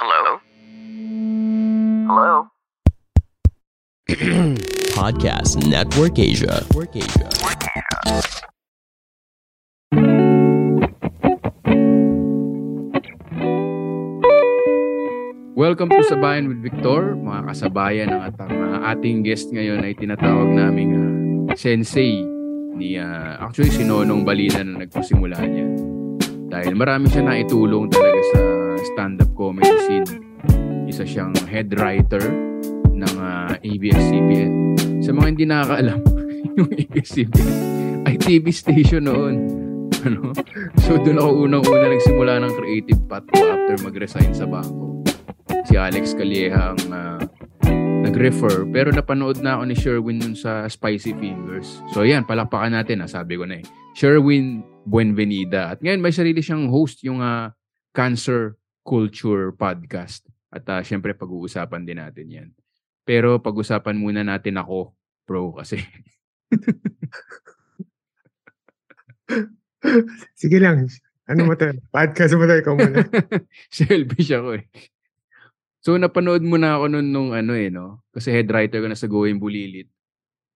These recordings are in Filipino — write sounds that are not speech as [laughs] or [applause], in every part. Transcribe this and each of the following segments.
Hello? Hello? [clears throat] Podcast Network Asia. Network Asia. Welcome to Sabayan with Victor, mga kasabayan ng at ang ating guest ngayon ay tinatawag naming uh, sensei ni uh, actually si Nonong Balina na nagpasimula niya. Dahil marami siya naitulong talaga sa stand-up comedy scene. Isa siyang head writer ng uh, ABS-CBN. Sa mga hindi nakakaalam, [laughs] yung ABS-CBN ay TV station noon. Ano? So doon ako unang-una nagsimula ng creative path ko after mag-resign sa bangko si Alex Calieja ang uh, nag-refer pero napanood na ako ni Sherwin nun sa Spicy Fingers. So yan, palakpakan natin, nasabi ko na eh. Sherwin Buenvenida. At ngayon may sarili siyang host yung uh, Cancer Culture Podcast. At uh, syempre pag-uusapan din natin yan. Pero pag-usapan muna natin ako, bro, kasi. [laughs] Sige lang. Ano mo tayo? Podcast mo tayo, ikaw muna. [laughs] Selfish ako eh. So napanood mo na ako nun nung ano eh, no? Kasi head writer ko na sa Going Bulilit.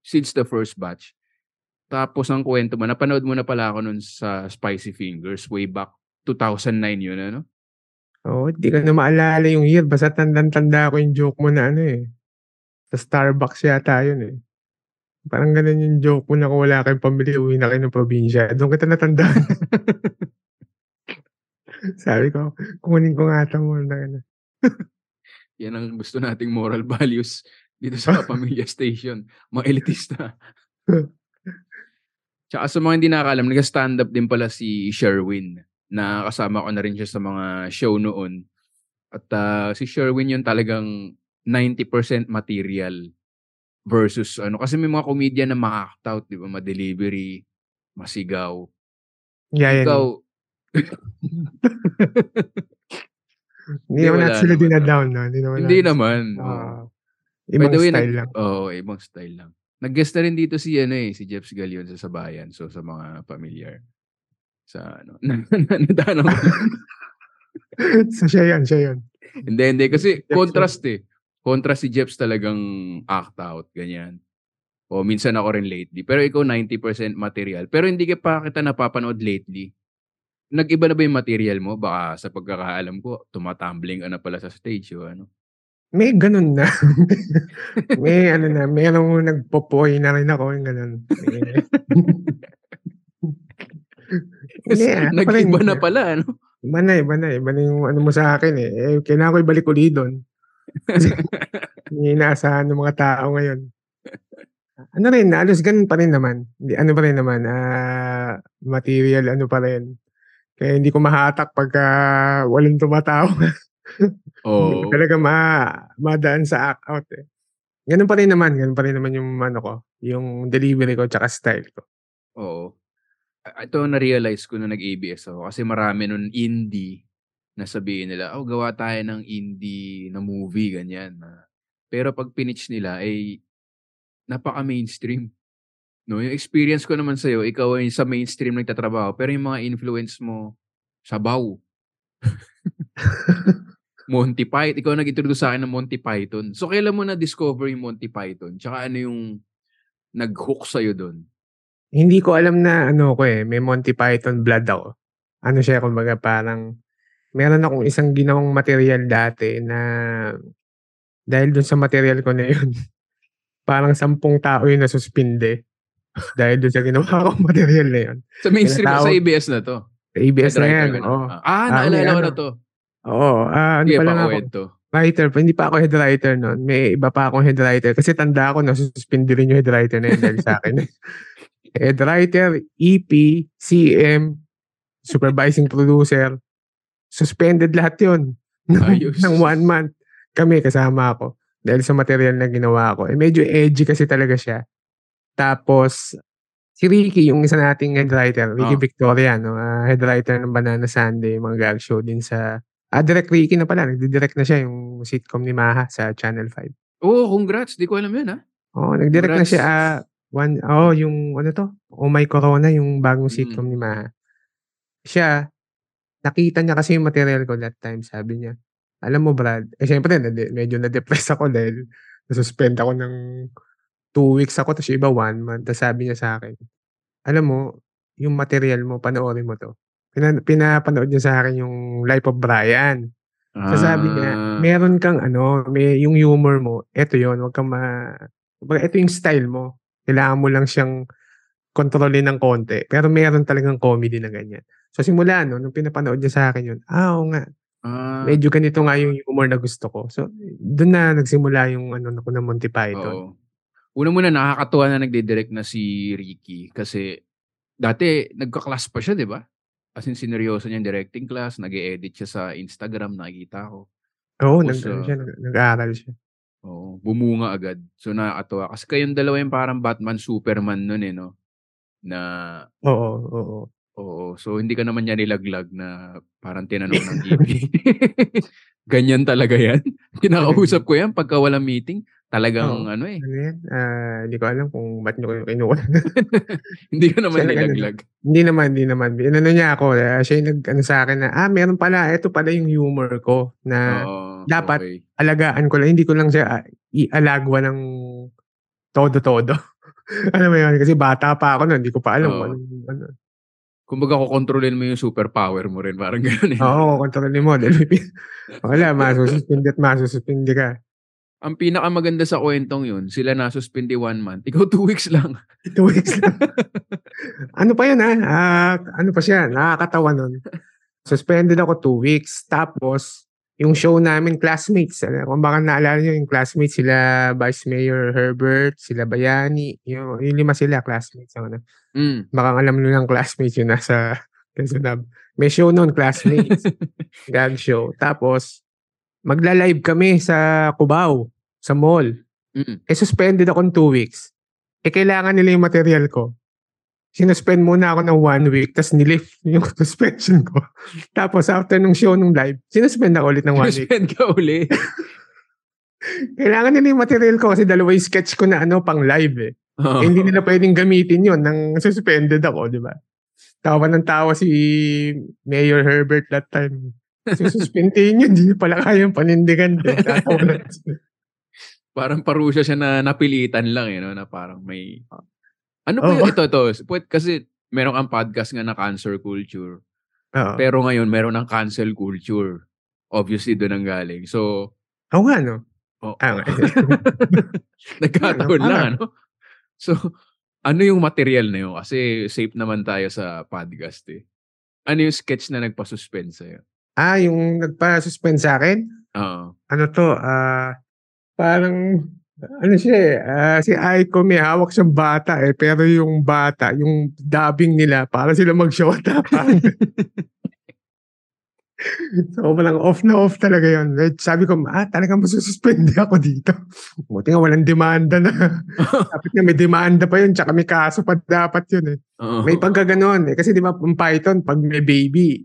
Since the first batch. Tapos ang kwento mo, napanood mo na pala ako nun sa Spicy Fingers way back 2009 yun, ano? Oo, oh, di ko na maalala yung year. Basta tandang-tanda ko yung joke mo na ano eh. Sa Starbucks yata yun eh. Parang ganun yung joke mo na kung wala kayong pambili, uwi na kayo ng probinsya. Doon kita natandaan. [laughs] Sabi ko, kunin ko nga ito mo na ano. Yan ang gusto nating moral [laughs] values dito sa [laughs] Pamilya Station. Mga elitista. Tsaka sa mga hindi nakakalam, nag-stand up din pala si Sherwin na kasama ko na rin siya sa mga show noon. At uh, si Sherwin yun talagang 90% material versus ano. Kasi may mga comedian na ma-act out, di ba? Ma-delivery, masigaw. Yeah, Ikaw, Hindi naman natin sila dinadown, no? Hindi naman. Hindi naman. Uh, ibang way, style nag, lang. Oo, oh, ibang style lang. Nag-guest na rin dito si, ano eh, si Jeps Galion sa Sabayan. So, sa mga familiar. Sa, ano, nadaan ako. so, siya yan, siya yan. hindi, hindi. Kasi, contrast eh. Contrast si Jeps talagang act out, ganyan. O, minsan ako rin lately. Pero ikaw, 90% material. Pero hindi ka pa kita napapanood lately nag-iba na ba yung material mo? Baka sa pagkakaalam ko, tumatumbling ka na pala sa stage o ano? May ganun na. [laughs] may ano na, may ano nagpopoy na rin ako, yung ganun. [laughs] Kasi yeah, nag-iba na pala, ano? Iba na, iba na. Iba na yung ano mo sa akin eh. eh kailangan ko ibalik uli doon. [laughs] inaasahan ng mga tao ngayon. Ano rin, alos ganun pa rin naman. Ano pa rin naman, uh, material, ano pa rin kaya hindi ko mahatak pagka walang tumatawa. [laughs] Oo. Hindi talaga ma madaan sa act out eh. Ganun pa rin naman, ganun pa rin naman yung ano ko, yung delivery ko tsaka style ko. Oo. Ito na-realize ko na nag-ABS ako kasi marami nun indie na sabihin nila, oh, gawa tayo ng indie na movie, ganyan. Pero pag pinitch nila, ay napaka-mainstream. No, yung experience ko naman sa'yo, ikaw ay sa mainstream nagtatrabaho, pero yung mga influence mo, sabaw. [laughs] Monty Python. Ikaw nag-introduce sa akin ng Monty Python. So, kailan mo na-discover yung Monty Python? Tsaka ano yung nag-hook sa'yo doon? Hindi ko alam na ano ko eh, may Monty Python blood ako. Ano siya, kumbaga parang, meron akong isang ginawang material dati na dahil dun sa material ko na yun, [laughs] parang sampung tao yung nasuspinde. [laughs] Dahil doon sa ginawa [laughs] kong material na yun. Sa mainstream, Tinatawag, sa ABS na to? Sa ABS na yan, oo. Oh. Ah, naalala ko na to. Oo, ah, ano pala ako, writer pa. Hindi pa ako head writer noon. May iba pa akong head writer. Kasi tanda ako, nasususpend rin yung head writer na yun dahil sa akin. Head writer, EP, CM, supervising producer, suspended lahat yun. [laughs] Ayos. ng one month. Kami, kasama ako. Dahil sa material na ginawa ko. Eh, medyo edgy kasi talaga siya. Tapos, si Ricky, yung isa nating head writer, Ricky oh. Victoria, no? Uh, head writer ng Banana Sunday, mga gag show din sa... Ah, direct Ricky na pala. Nagdi-direct na siya yung sitcom ni Maha sa Channel 5. Oh, congrats. Di ko alam yun, ha? Oo, oh, nagdirect na siya. Uh, one, oh, yung ano to? Oh My Corona, yung bagong mm. sitcom ni Maha. Siya, nakita niya kasi yung material ko that time, sabi niya. alam mo Brad, eh syempre nade medyo na-depress ako dahil na-suspend ako ng 2 weeks ako tapos iba 1 month. Tapos sabi niya sa'kin, "Alam mo, yung material mo panoorin mo 'to." Pina pinapanood niya sa'kin yung Life of Brian. So sabi niya, Ah. "Meron kang ano, may yung humor mo, eto yun, wag kang ma eto yung style mo. Kailangan mo lang siyang kontrolin ng konti, pero meron talagang comedy na ganyan." So simula nun, nung pinapanood niya sa'kin yun, ah, oo nga, Ah, medyo ganito nga yung humor na gusto ko. So dun na nagsimula yung ano ko ng Monty Python. oo. Una muna nakakatuwa na nagdi-direct na si Ricky kasi dati nagka-class pa siya, 'di ba? As in sineryoso niya yung directing class, nag-e-edit siya sa Instagram, nakikita ko. Oo, Tapos, nag ano ah, siya, nag nag-aaral siya. Oo, bumunga agad. So nakakatuwa kasi kayong dalawa yung parang Batman Superman nun eh, no? Na Oo, oo. oo, so hindi ka naman niya nilaglag na parang tinanong ng [laughs] EP. [laughs] Ganyan talaga yan. [laughs] Kinakausap ko yan pagka walang meeting. Talagang Oo. ano eh. Ano yan? Ah, hindi ko alam kung ba't niyo ko kinuha. Hindi ka naman Siya nag- ano, nilaglag. Hindi naman, hindi naman. Inano niya ako, ah, siya yung nag-ano sa akin na, ah, meron pala, ito pala yung humor ko na Oo, dapat okay. alagaan ko lang. Hindi ko lang siya ah, ialagwa ng todo-todo. [laughs] alam mo yun? Kasi bata pa ako nun, hindi ko pa alam kung anong, ano. Kumbaga kukontrolin mo yung superpower mo rin. Parang gano'n eh. Oo, kontrolin mo. Dahil may pin- wala, masususpindi at masususpindi ka. Ang pinakamaganda sa kwentong yun, sila nasuspindi one month. Ikaw two weeks lang. [laughs] Two weeks lang. ano pa yun ha? Ah, ano pa siya? Nakakatawa nun. Suspended ako two weeks. Tapos, yung show namin, classmates. Ano, kung baka naalala nyo, yung classmates, sila Vice Mayor Herbert, sila Bayani. Yung, yung lima sila, classmates. Ano. Mm. Baka alam nyo ng classmates yun nasa [laughs] Quezonab. May show noon, classmates. [laughs] Gag show. Tapos, magla-live kami sa Cubao, sa mall. Mm. Eh, suspended ako ng two weeks. Eh, kailangan nila yung material ko. Sinuspend muna ako ng one week, tapos nilift yung [laughs] suspension ko. tapos, after nung show nung live, sinuspend ako ulit ng one week. Suspend ka uli. [laughs] Kailangan nila yung material ko kasi dalawa yung sketch ko na ano, pang live eh. Oo. Eh, hindi nila pwedeng gamitin yon nang suspended ako, di ba? Tawa ng tawa si Mayor Herbert that time. Sususpendin [laughs] yun, hindi pala kayang panindigan. Parang parusa siya na napilitan lang eh, no? na parang may... Ano ba Oo. yun? Ito. Pwede, kasi meron kang podcast nga na cancer culture. Oo. Pero ngayon, meron ng cancel culture. Obviously, doon ang galing. So, Oo nga, no? oh, Ah, [laughs] nagkataon lang, parang- ano? So, ano yung material na yun? Kasi safe naman tayo sa podcast eh. Ano yung sketch na nagpa-suspend sa'yo? ah, yung nagpa-suspend sa akin? Oo. Ano to? Ah, parang, ano siya eh, ah, si Aiko may hawak siyang bata eh, pero yung bata, yung dubbing nila, para sila mag-shota. [laughs] so, walang off na off talaga. Eh, Sabi ko, ah, talagang masususpende [laughs] ako dito. Buti nga walang demanda na. [laughs] Dapat nga may demanda pa yun, tsaka may kaso pa dapat yun eh. Oo. May pagkaganon eh. Kasi di ba, yung Python, pag may baby,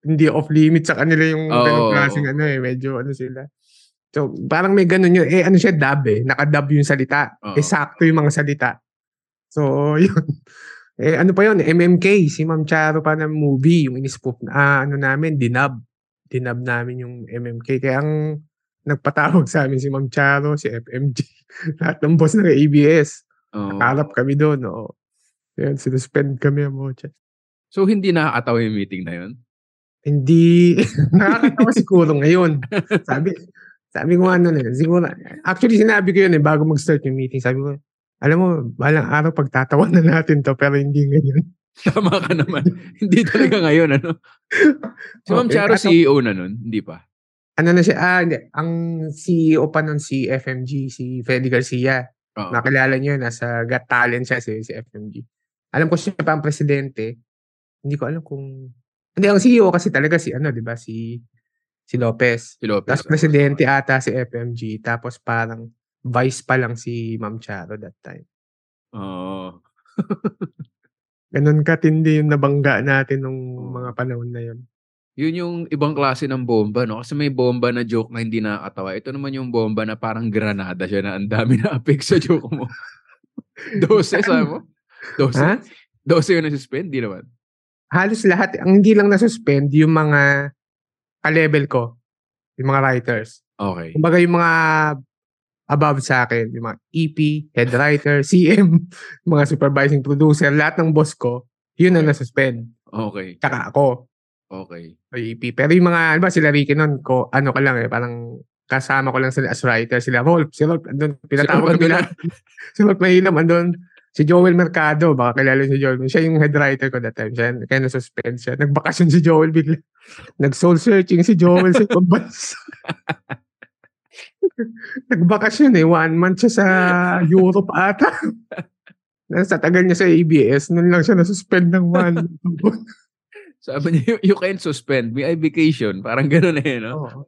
hindi off limit sa kanila yung Oo, ganong klaseng ano eh. Medyo ano sila. So, parang may ganon yun. Eh, ano siya, dub eh. Nakadub yung salita. Oo. Eh, sakto yung mga salita. So, [laughs] yun. Eh, ano pa yun? MMK. Si Ma'am Charo pa ng movie. Yung inispoof na, ah, ano namin, dinab. Dinab namin yung MMK. Kaya ang nagpatawag sa amin si Ma'am Charo, si FMG. [laughs] Lahat ng boss ng ABS. Nakalap kami doon. Oo. Yan, sinuspend kami ang mocha. So, hindi nakakatawa yung meeting na yun? Hindi, [laughs] nakakatawa siguro ngayon. Sabi, sabi ko ano na, siguro, actually sinabi ko yun eh, bago mag-start yung meeting, sabi ko, alam mo, balang araw pagtatawanan natin to, pero hindi ngayon. [laughs] Tama ka naman. hindi talaga ngayon, ano? [laughs] Si Ma'am Okay, Charo, tataw- CEO na nun? Hindi pa. Ano na siya, ah, hindi, ang CEO pa nun si FMG, si Freddy Garcia. Oo. Nakilala niyo, nasa Got Talent siya si, si FMG. Alam ko siya pa ang presidente. Hindi ko alam kung, hindi, ang CEO kasi talaga si, ano, di ba, si, si Lopez. Si Lopez. Tapos presidente ata si FMG. Tapos parang vice pa lang si Ma'am Charo that time. Oo. [laughs] Ganun katindi yung nabangga natin nung mga panahon na yun. Yun yung ibang klase ng bomba, no? Kasi may bomba na joke na hindi nakakatawa. Ito naman yung bomba na parang granada siya na ang dami na apek sa joke mo. [laughs] 12, sabi mo? 12? Ha? 12 yung nasuspend? Di naman. Halos lahat, ang hindi lang nasuspend yung mga ka-level ko. yung mga writers. Okay. Kumbaga yung mga above sa akin, yung mga EP, head writer, [laughs] CM, mga supervising producer, lahat ng boss ko, yun ang nasuspend. Okay. Tsaka ako, Okay. o EP. Pero yung mga, ano ba, sila Ricky nun, ko, ano ka lang eh, parang kasama ko lang sila as writer. Sila Rolf, si Rolf, andun, pinatawag ko nila. si Rolf Mahilam, andun. [laughs] Si Joel Mercado, baka kilala si Joel. Siya yung head writer ko that time. Siya, kaya nasuspend siya. Nagbakasyon si Joel bigla. [laughs] Nag-soul searching si Joel sa ibang bansa. [laughs] Nagbakasyon eh. One month siya sa Europe ata. Sa tagal niya sa ABS, nun lang siya nasuspend ng one month. [laughs] Sabi niya, you can suspend. I vacation. Parang ganun eh, no? Oo.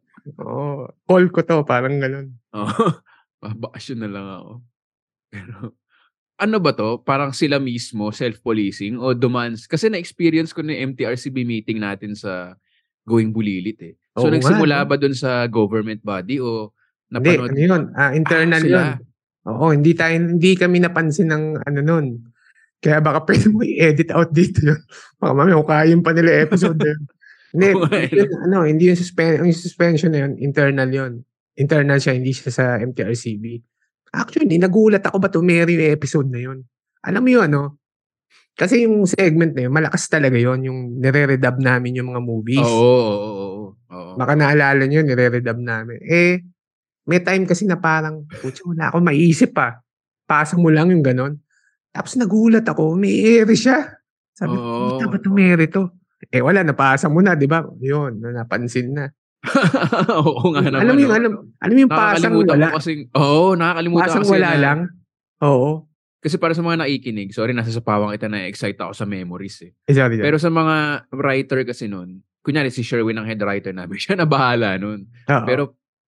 Oo. Call ko to, parang ganun. Oo. Babakasyon na lang ako. Pero, ano ba to? Parang sila mismo, self-policing o demands? Kasi na-experience ko na yung MTRCB meeting natin sa Going Bulilit eh. So, Oo nagsimula no? ba dun sa government body o Hindi, napanood? ano yun? Ah, internal Ah, sila. yun. Oo, hindi tayo, hindi kami napansin ng ano nun. Kaya baka [laughs] pwede mo i-edit out dito yun. Baka mami, hukayin pa nila episode yun. Hindi, [laughs] nga, yun, ano, hindi yung, suspen- yung suspension na yun, internal yun. Internal siya, hindi siya sa MTRCB. Actually, nagulat ako ba tumeri yung episode na yun. Alam mo yun, ano? Kasi yung segment na yun, malakas talaga yun, yung nire-redub namin yung mga movies. Oo, oo, oo, oo. Baka naalala nyo, nire-redub namin. Eh, may time kasi na parang, putya, wala akong maiisip pa. Pasa mo lang yung ganon. Tapos nagulat ako, may ere siya. Sabi ko, puta ba to? Eh wala, napasa mo na, di ba? Yun, na- napansin na. [laughs] Oo nga naman. alam mo yung, alam, alam yung pasang wala. ko kasi, oo, nakakalimutan Pasang kasi wala na, lang. Oo. Kasi para sa mga nakikinig, sorry, nasa sapawang kita na excite ako sa memories eh. Sorry. Pero sa mga writer kasi nun, kunyari si Sherwin ang head writer namin, [laughs] siya na bahala nun. Oo. Pero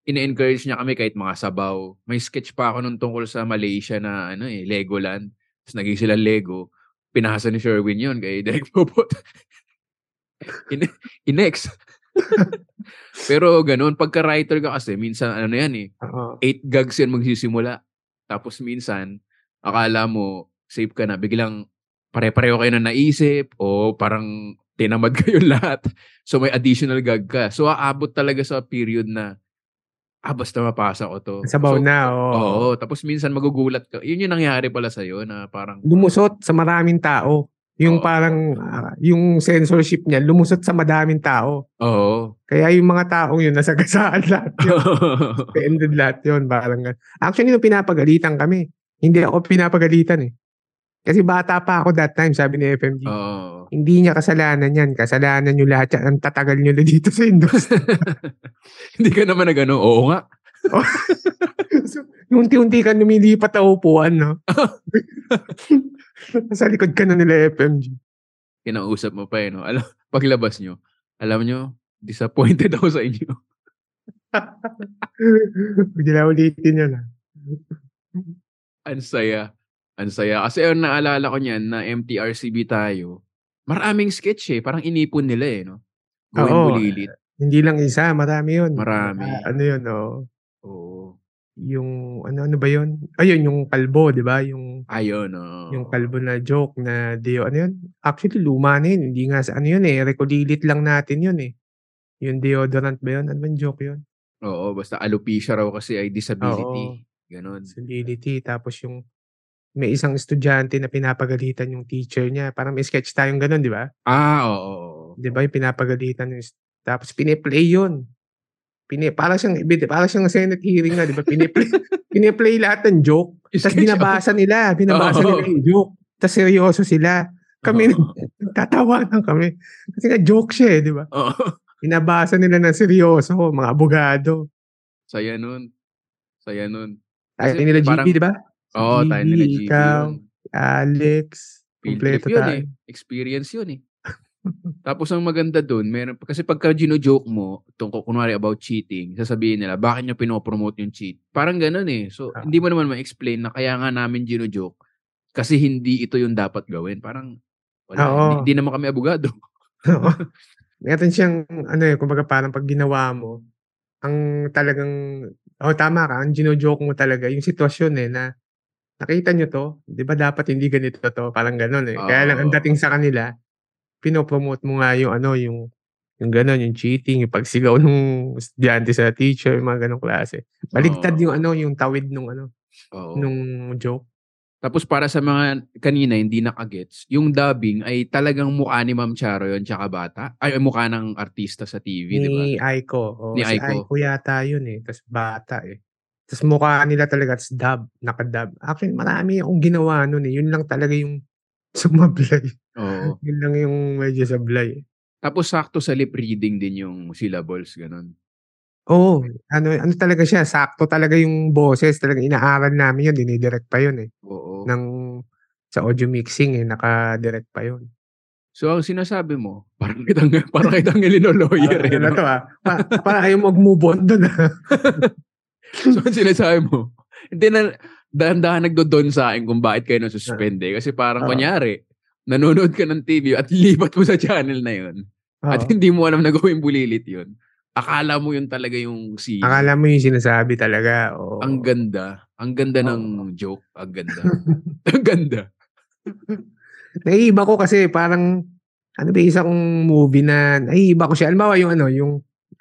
ine-encourage niya kami kahit mga sabaw. May sketch pa ako nun tungkol sa Malaysia na ano eh, Legoland. Tapos naging sila Lego. Pinahasa ni Sherwin yun kay Derek Popot. [laughs] In- inex. [laughs] Pero ganun, pagka-writer ka kasi, minsan ano yan eh, Oo. eight gags yan magsisimula. Tapos minsan, akala mo, safe ka na. Biglang pare-pareho kayo na naisip o parang tinamad [laughs] kayo lahat. So may additional gag ka. So aabot talaga sa period na ah, basta mapasa ko to. Sabaw so, na, oo. Oo. Tapos minsan magugulat ka. Yun yung nangyari pala sa'yo na parang, Lumusot sa maraming tao. Yung Oo. parang, ah, yung censorship niya, lumusot sa madaming tao. oo. Kaya yung mga taong yun, nasagasaan [laughs] lahat yun. [laughs] ended lahat yun. Parang, gan- actually, nung pinapagalitan kami, hindi ako pinapagalitan eh. Kasi bata pa ako that time, sabi ni FMG. Oo. Hindi niya kasalanan yan. Kasalanan nyo lahat yan. Ang tatagal nyo na dito sa industry. [laughs] Hindi ka naman na gano'n. Oo nga. so, unti-unti ka lumilipat na upuan, no? [laughs] sa likod ka na nila FMG. Kinausap mo pa eh. No? Alam, [laughs] paglabas nyo, alam nyo, disappointed ako sa inyo. [laughs] Hindi na ulitin yun, ah. Ang saya. Ang saya. Kasi ang naalala ko niyan na MTRCB tayo, maraming sketch eh. Parang inipon nila eh. No? Going Oo. bulilit. Hindi lang isa, marami yun. Marami. Ah, ano yun, oh. Oo. Yung, ano, ano ba yun? Ayun, yung kalbo, di ba? Yung, Ayun. Oh. yung kalbo na joke na Deo, ano yun? Actually, luma na yun. Hindi nga, sa ano yun eh, rekulilit lang natin yun eh. Yung deodorant ba yun? Ano ba joke yun? Oo. Basta alopecia raw kasi ay disability. Oo. Ganon. Disability. Tapos yung, may isang estudyante na pinapagalitan yung teacher niya. Parang may sketch tayong ganun, di ba? Ah, oo. oo. Di ba? Yung pinapagalitan yung, tapos piniplay yun. Pini, parang siyang, parang siyang Senate hearing na, di ba? Piniplay, [laughs] piniplay lahat ng joke. Tapos binabasa nila, binabasa Oo. nila yung joke. Tapos seryoso sila. Kami, Oo. [laughs] nagtatawanan kami. Kasi nga joke siya eh, di ba? Oo. Binabasa nila ng seryoso, mga abogado. Saya nun. Saya nun. Tayo nila parang- GB, di ba? Oo, tayo nila GB, ikaw. Alex, kompleto yun tayo. eh. Experience yun eh. Tapos ang maganda doon, meron kasi pagka gino-joke mo tungkol kunwari about cheating, sasabihin nila, bakit nyo pinopromote yung cheat? Parang ganun eh. So, Ah. hindi mo naman ma-explain na kaya nga namin gino-joke kasi hindi ito yung dapat gawin. Parang, wala. Oo. Hindi, hindi naman kami abogado. [laughs] Oo. Meron siyang, ano eh, kumbaga parang pag ginawa mo, ang talagang, oh tama ka, ang gino-joke mo talaga, yung sitwasyon eh, na nakita nyo to, di ba dapat hindi ganito to, parang ganun eh. Kaya lang ang dating sa kanila, pinopromote mo nga yung ano, yung Yung gano'n, yung cheating, yung pagsigaw nung estudyante sa teacher, yung mga gano'ng klase. Baligtad Oo. yung ano, yung tawid nung ano, Oo. nung joke. Tapos para sa mga kanina hindi nakagets, yung dubbing ay talagang mukha ni Ma'am Charo yun tsaka bata. Ay, mukha ng artista sa TV, di ba? Ni Aiko. Oo, Ni si Aiko. Aiko yata yun eh. Tapos bata eh. Tapos mukha nila talaga, tapos dub, nakadub. Actually, marami akong ginawa nun eh. Yun lang talaga yung [laughs] sumablay. Oo. Yun lang yung medyo sablay. Tapos sakto sa lip reading din yung syllables, ganun. Oo. Ano, ano talaga siya, sakto talaga yung boses. Talaga inaaral namin yun, dinidirect pa yun eh. Oo. Ng, sa audio mixing eh, nakadirect pa yun. So ang sinasabi mo, parang kitang [laughs] parang kitang ilino-lawyer eh. Ano no? to ah? Pa, para kayo mag-move on dun ah. [laughs] So ang sinasabi mo, hindi na dahan-dahan nagdodon sa akin kung bakit kayo nasuspend eh. Kasi parang Oo. kunyari, nanonood ka ng TV at lipat mo sa [laughs] channel na yun. At Oo. hindi mo alam na gawin bulilit yun. Akala mo yun talaga yung scene. Akala mo yung sinasabi talaga. Oo. Ang ganda. Ang ganda ng joke. Ang ganda. [laughs] ang ganda. Naiiba ko kasi parang ano ba isa kong movie na naiiba ko siya. Halimbawa yung ano, yung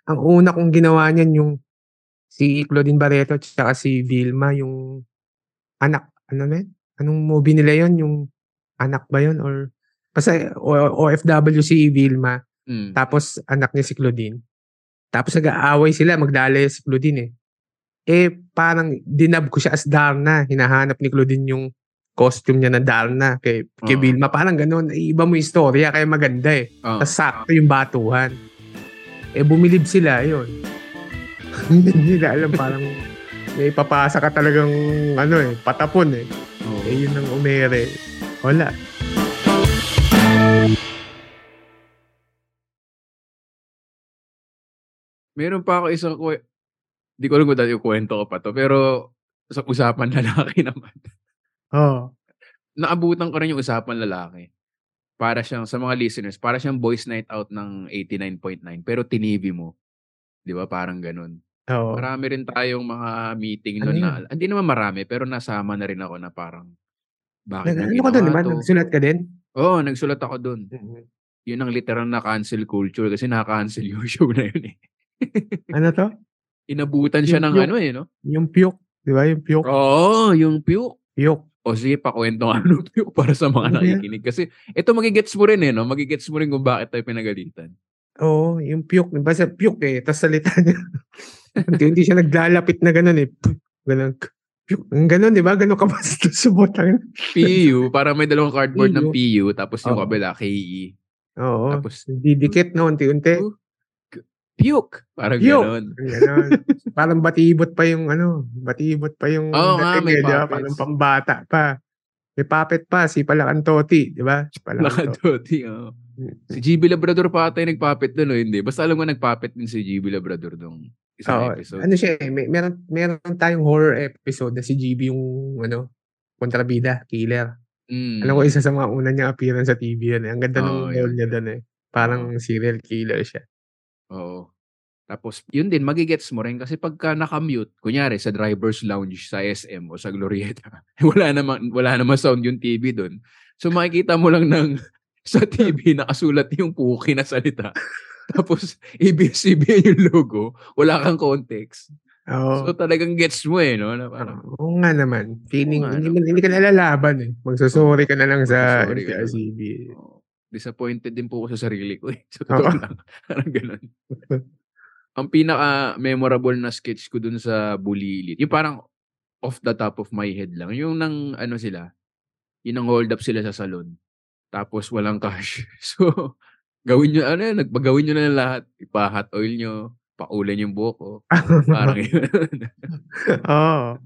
ang una kong ginawa niyan yung si Claudine Barreto tsaka si Vilma yung anak ano na? Anong movie nila yon yung anak ba yon or basta O- OFW si Vilma Mm. tapos anak niya si Claudine. Tapos nag-aaway sila, magdalay si Claudine eh. Eh, parang dinab ko siya as Darna. Hinahanap ni Claudine yung costume niya na Darna kay, kay Oo. Vilma. Parang ganun. Iba mo yung istorya, kaya maganda eh. Oh. Tapos sakto yung batuhan. Eh, bumilib sila, yun. [laughs] Hindi nila alam, parang may papasa ka talagang, ano eh, patapon eh. Oo. Eh, yun ang umere. Wala. Meron pa ako isang kwe- Di ko alam kung dati yung kwento ko pa to. Pero sa usapan [laughs] lalaki naman. Oo. Naabutan ko rin yung usapan lalaki. Para siyang, sa mga listeners, para siyang boys night out ng 89.9. Pero tinivi mo. Di ba? Parang ganun. Oo. Marami rin tayong mga meeting Ano nun na, hindi naman marami, pero nasama na rin ako na parang, bakit Nag, ano ka doon, diba? Nagsulat ka din? Oo, nagsulat ako doon. Yun ang literal na cancel culture kasi naka-cancel [laughs] yung show na yun eh. Ano to? Inabutan siya Yung- ng yung- ano eh, no? Yung puke. Di ba? Yung puke. Oo, yung puke. Puke. O sige, pakwento nga [laughs] ng puke para sa mga Ano nakikinig. Kasi ito magigets mo rin eh, no? Magigets mo rin kung bakit tayo pinagalitan. Oo, yung puke. Basta puke eh. Tapos salita niya. [laughs] hindi, siya naglalapit na gano'n eh. Puke. Ganun. Di ba? Gano'n ka ba sa [laughs] subotang? PU, para may dalawang cardboard ng PU, tapos yung Oo. kabila, KE. Oo. Tapos, Didikit na unti-unti. Oh, puke. Parang Puke. ganon. Ganon. [laughs] Parang batibot pa yung ano. Batibot pa yung nga, dating may eh, di ba? puppets. Parang pambata pa. May puppet pa. Si Palakan Toti. Di ba? Si Palakan Toti. Nakadoti, oo. Si GB Labrador pa ata yung nagpapit doon, o hindi? Basta alam mo nagpapit din si GB Labrador doon isang Oo. episode. Ano siya eh. May, meron, meron tayong horror episode na si GB yung ano, kontrabida, killer. Mm. Alam ko isa sa mga una niyang appearance sa TV yan eh. Ang ganda Oo, ng yun. role niya doon eh. Parang serial killer siya. Oo. Tapos, yun din, magigets mo rin kasi pagka nakamute, kunyari sa driver's lounge sa SM o sa Glorieta, [laughs] wala naman, wala naman sound yung TV doon. So, makikita mo lang ng [laughs] sa TV nakasulat yung puki na salita. [laughs] Tapos, ABS-CBN yung logo, wala kang context. Oo. So, talagang gets mo eh, no? Na parang, Oo nga naman. Feeling, Oo nga, hindi, no? hindi ka nalalaban eh. Magsasorry ka na lang sa. MTRCB. oh, disappointed din po ako sa sarili ko eh. [laughs] Sa Oo. totoo lang. Parang ganun. [laughs] Ang pinaka-memorable na sketch ko dun sa Bulilit, yung parang off the top of my head lang, yung nang ano sila, yung nang hold up sila sa salon. Tapos walang cash. So, gawin nyo, ano yan, nagpagawin nyo na lang lahat. Ipa-hot oil nyo, paulan yung buhok ko. Parang [laughs] yun. Oo.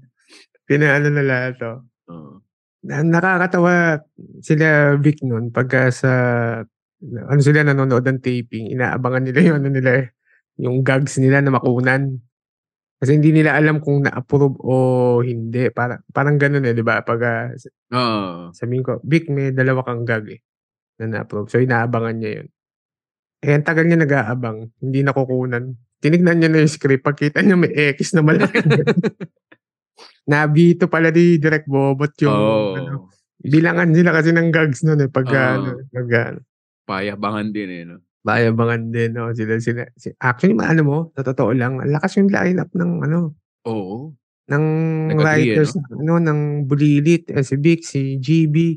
Pinaano na lahat to. Na, nakakatawa sila Vic nun pagka sa ano sila nanonood ng taping, inaabangan nila yung ano nila eh, yung gags nila na makunan. Kasi hindi nila alam kung na-approve o hindi. Para, parang ganun eh, di ba? Pag ah, Oo. sabihin ko, Vic, may dalawa kang gag eh na na-approve. So, inaabangan niya yun. Eh, ang tagal niya nag-aabang. Hindi nakukunan. Tinignan niya na yung script. Pagkita niya may X na malaki. [laughs] Nabito pala di Direct Bobot yung Oo. ano, bilangan sila kasi ng gags nun eh. Pag Oo. ano, ano. Payabangan din eh. No? Mayabangan din, oo, sila sila si actually maano mo, sa totoo lang, ang lakas yung lineup ng ano, Oo. ng Nag-agree, writers ano? ng ano, ng Bulilit, eh, si Vic, si GB,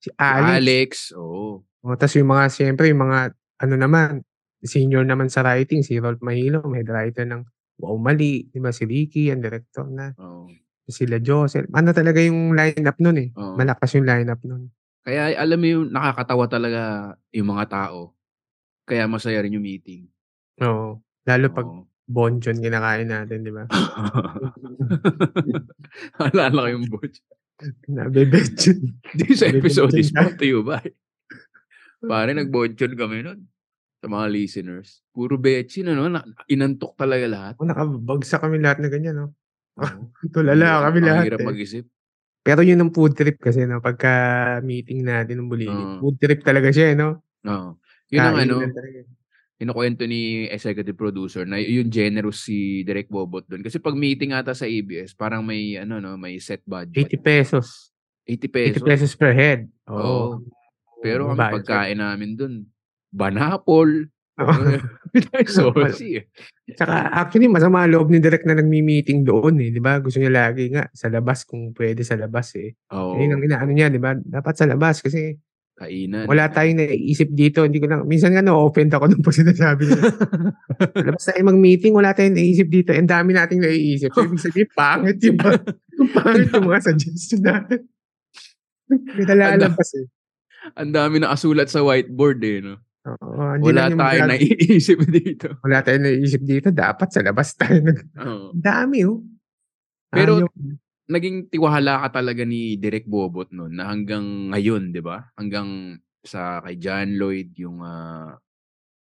si Alex. Alex, oo. Oh, tas yung mga siyempre yung mga ano naman, senior naman sa writing, si Rolf Mahilo, head writer ng Wow Mali, 'di ba, si Ricky, ang director na. Oo. Sila Josel. Ano talaga yung lineup nun, eh, Oo. malakas yung lineup nun. Kaya alam mo yung nakakatawa talaga yung mga tao. Kaya masaya rin yung meeting. Oo, lalo 'pag Oo. bonchon kinakain natin, 'di ba? [laughs] Naalala ko yung butch. Nabebetchon. This episode Nabebetchon is brought to you by Pare, nagbonchon kami nun. Sa mga listeners. Puro betchin, ano? Na, inantok talaga lahat. Oh, nakabagsak kami lahat na ganyan, no? Oo. [laughs] Tulala kami Ang lahat, hirap eh. mag-isip. Pero yun ang food trip kasi, no, pagka meeting natin ng Bulilit, Oo. food trip talaga siya, eh, no? Oo. Yun ang ano, kinukwento ni executive producer na yung generous si Direk Bobot doon. Kasi pag meeting ata sa ABS, parang may ano no, may set budget. 80 pesos. 80 pesos. 80 pesos per head. Oo. Oo. Pero kami Bayad pagkain namin doon, banapol. [laughs] Oo. [laughs] Sosi. eh. Tsaka actually masama ang loob ni Direk na nagmi-meeting doon eh, 'di ba? Gusto niya lagi nga sa labas kung pwede sa labas eh. Oo. Ayun ang inaano niya, 'di ba? Dapat sa labas kasi Kainan. wala tayong naiisip dito. Hindi ko lang minsan nga na-offend ako nung pa sinasabi niya. [laughs] Labas tayo mag-meeting, wala tayong naiisip dito. Ang dami nating naiisip. So, ibig sabihin, pangit yung, yung pangit yung mga suggestion natin. May nalalampas eh. Ang dami na asulat sa whiteboard eh. No? Oo, hindi Wala lang tayo magag- naiisip [laughs] dito. Wala tayong naiisip dito. Dapat sa labas tayo. Nag- Oo. Dami oh. Pero- Ayaw. Naging tiwala ka talaga ni Direk Bobot noon na hanggang ngayon, di ba? Hanggang sa kay John Lloyd, yung... ah,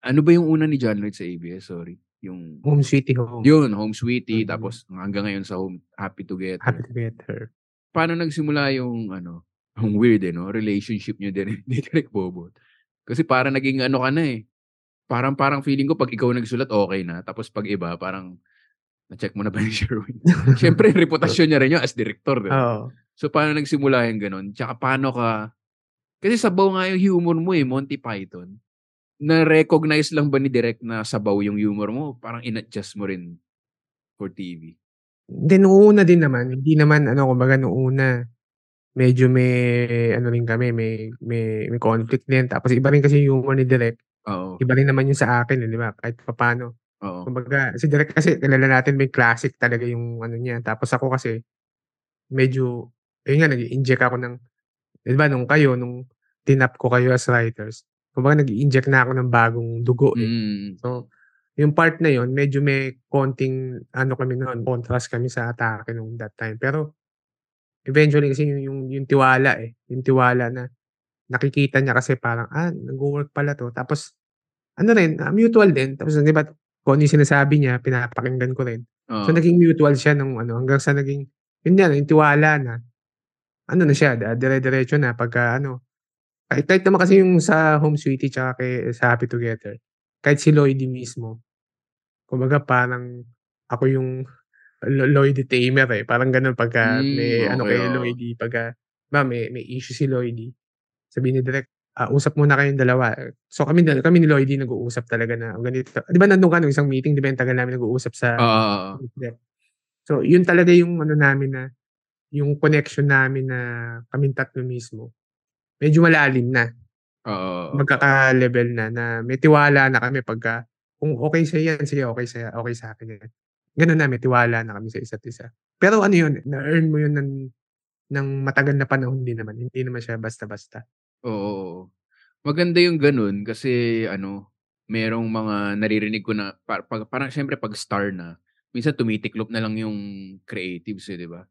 ano ba yung una ni John Lloyd sa ABS? Sorry. Yung... home sweetie home. Yun, Home Sweetie. Mhm. Tapos hanggang ngayon sa Home Happy Together. Happy to get her. Paano nagsimula yung ano, ang weird eh, no? Relationship nyo din ni Direk Bobot. Kasi parang naging ano ka na eh. Parang parang feeling ko pag ikaw nagsulat, okay na. Tapos pag iba, parang na-check mo na ba ni [laughs] Sherwin? Siyempre, reputasyon niya rin yun as director. Diba? Oo. So, paano nagsimula yung ganun? Tsaka paano ka... Kasi sabaw nga yung humor mo eh, Monty Python. Na-recognize lang ba ni Direk na sabaw yung humor mo? Parang in-adjust mo rin for TV. Then, una din naman, hindi naman, ano, kumbaga, nung una, medyo may, ano rin kami, may, may, may conflict din. Tapos, iba rin kasi yung humor ni Direk. Oo. Iba rin naman yung sa akin, eh, di ba? Kahit paano. Oo. Kumbaga, si Direk kasi, kilala natin, may classic talaga yung, ano niya. Tapos, ako kasi, medyo, ayun nga, nag-inject ako ng, di ba, nung kayo, nung tinap ko kayo as writers, kumbaga, nag-inject na ako ng bagong dugo, eh. Mm. So, yung part na yon medyo may konting ano kami noon, contrast kami sa atake nung that time. Pero eventually kasi yung, yung, yung tiwala eh, yung tiwala na nakikita niya kasi parang, ah, nag-work pala to. Tapos, ano rin, ah, mutual din. Tapos, di ba, kung ano yung sinasabi niya, pinapakinggan ko rin. Oo. So, naging mutual siya nung ano, hanggang sa naging, yun yan, yung tiwala na, ano na siya, dire-diretso na pagka ano, kahit, kahit naman kasi yung sa Home Sweetie tsaka kay, sa Happy Together, kahit si Lloydie mismo, kumbaga parang ako yung Lo- Lloydie tamer eh. Parang ganun pagka Mm, may ano okay, kay oo. Lloydie, pagka ba may, may issue si Lloydie. Sabihin ni Direk, ah, usap muna kayong dalawa. So kami, kami ni Lloydie nag-uusap talaga na "Oh, ganito. Di ba nandun ka nung isang meeting, di ba yung tagal namin nag-uusap sa. Direk. So yun talaga yung ano namin na yung connection namin na kaming tatlo mismo. Medyo malalim na oo. magkaka-level na na may tiwala na kami pagka kung okay sa yan, sige okay sa okay sa akin yan. Ganun na may tiwala na kami sa isa't isa. Pero ano yun, na-earn mo yun ng ng matagal na panahon din naman. Hindi naman siya basta-basta. Oo. Maganda yung ganun kasi ano, merong mga naririnig ko na par, pag, parang syempre pag star na, minsan tumitiklop na lang yung creatives eh, di ba?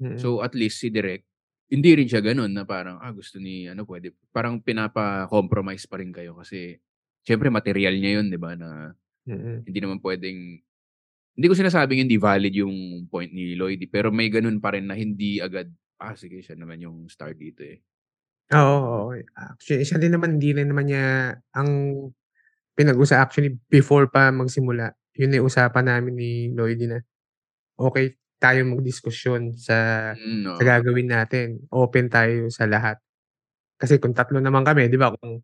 Mm. So at least si Direk, hindi rin siya ganun na parang ah gusto ni ano pwede. Parang pinapa-compromise pa rin kayo kasi syempre material niya yun, di ba? Na Mm. hindi naman pwedeng hindi ko sinasabing hindi valid yung point ni Lloyd, pero may ganun pa rin na hindi agad ah sige siya naman yung star dito eh. Oo, oo. Actually, siya din naman, hindi rin naman niya ang pinag-usa actually before pa magsimula. Yun na usapan namin ni Lloydie na okay tayo magdiskusyon sa Mm, sa oo. gagawin natin. Open tayo sa lahat. Kasi kung tatlo naman kami, 'di ba, kung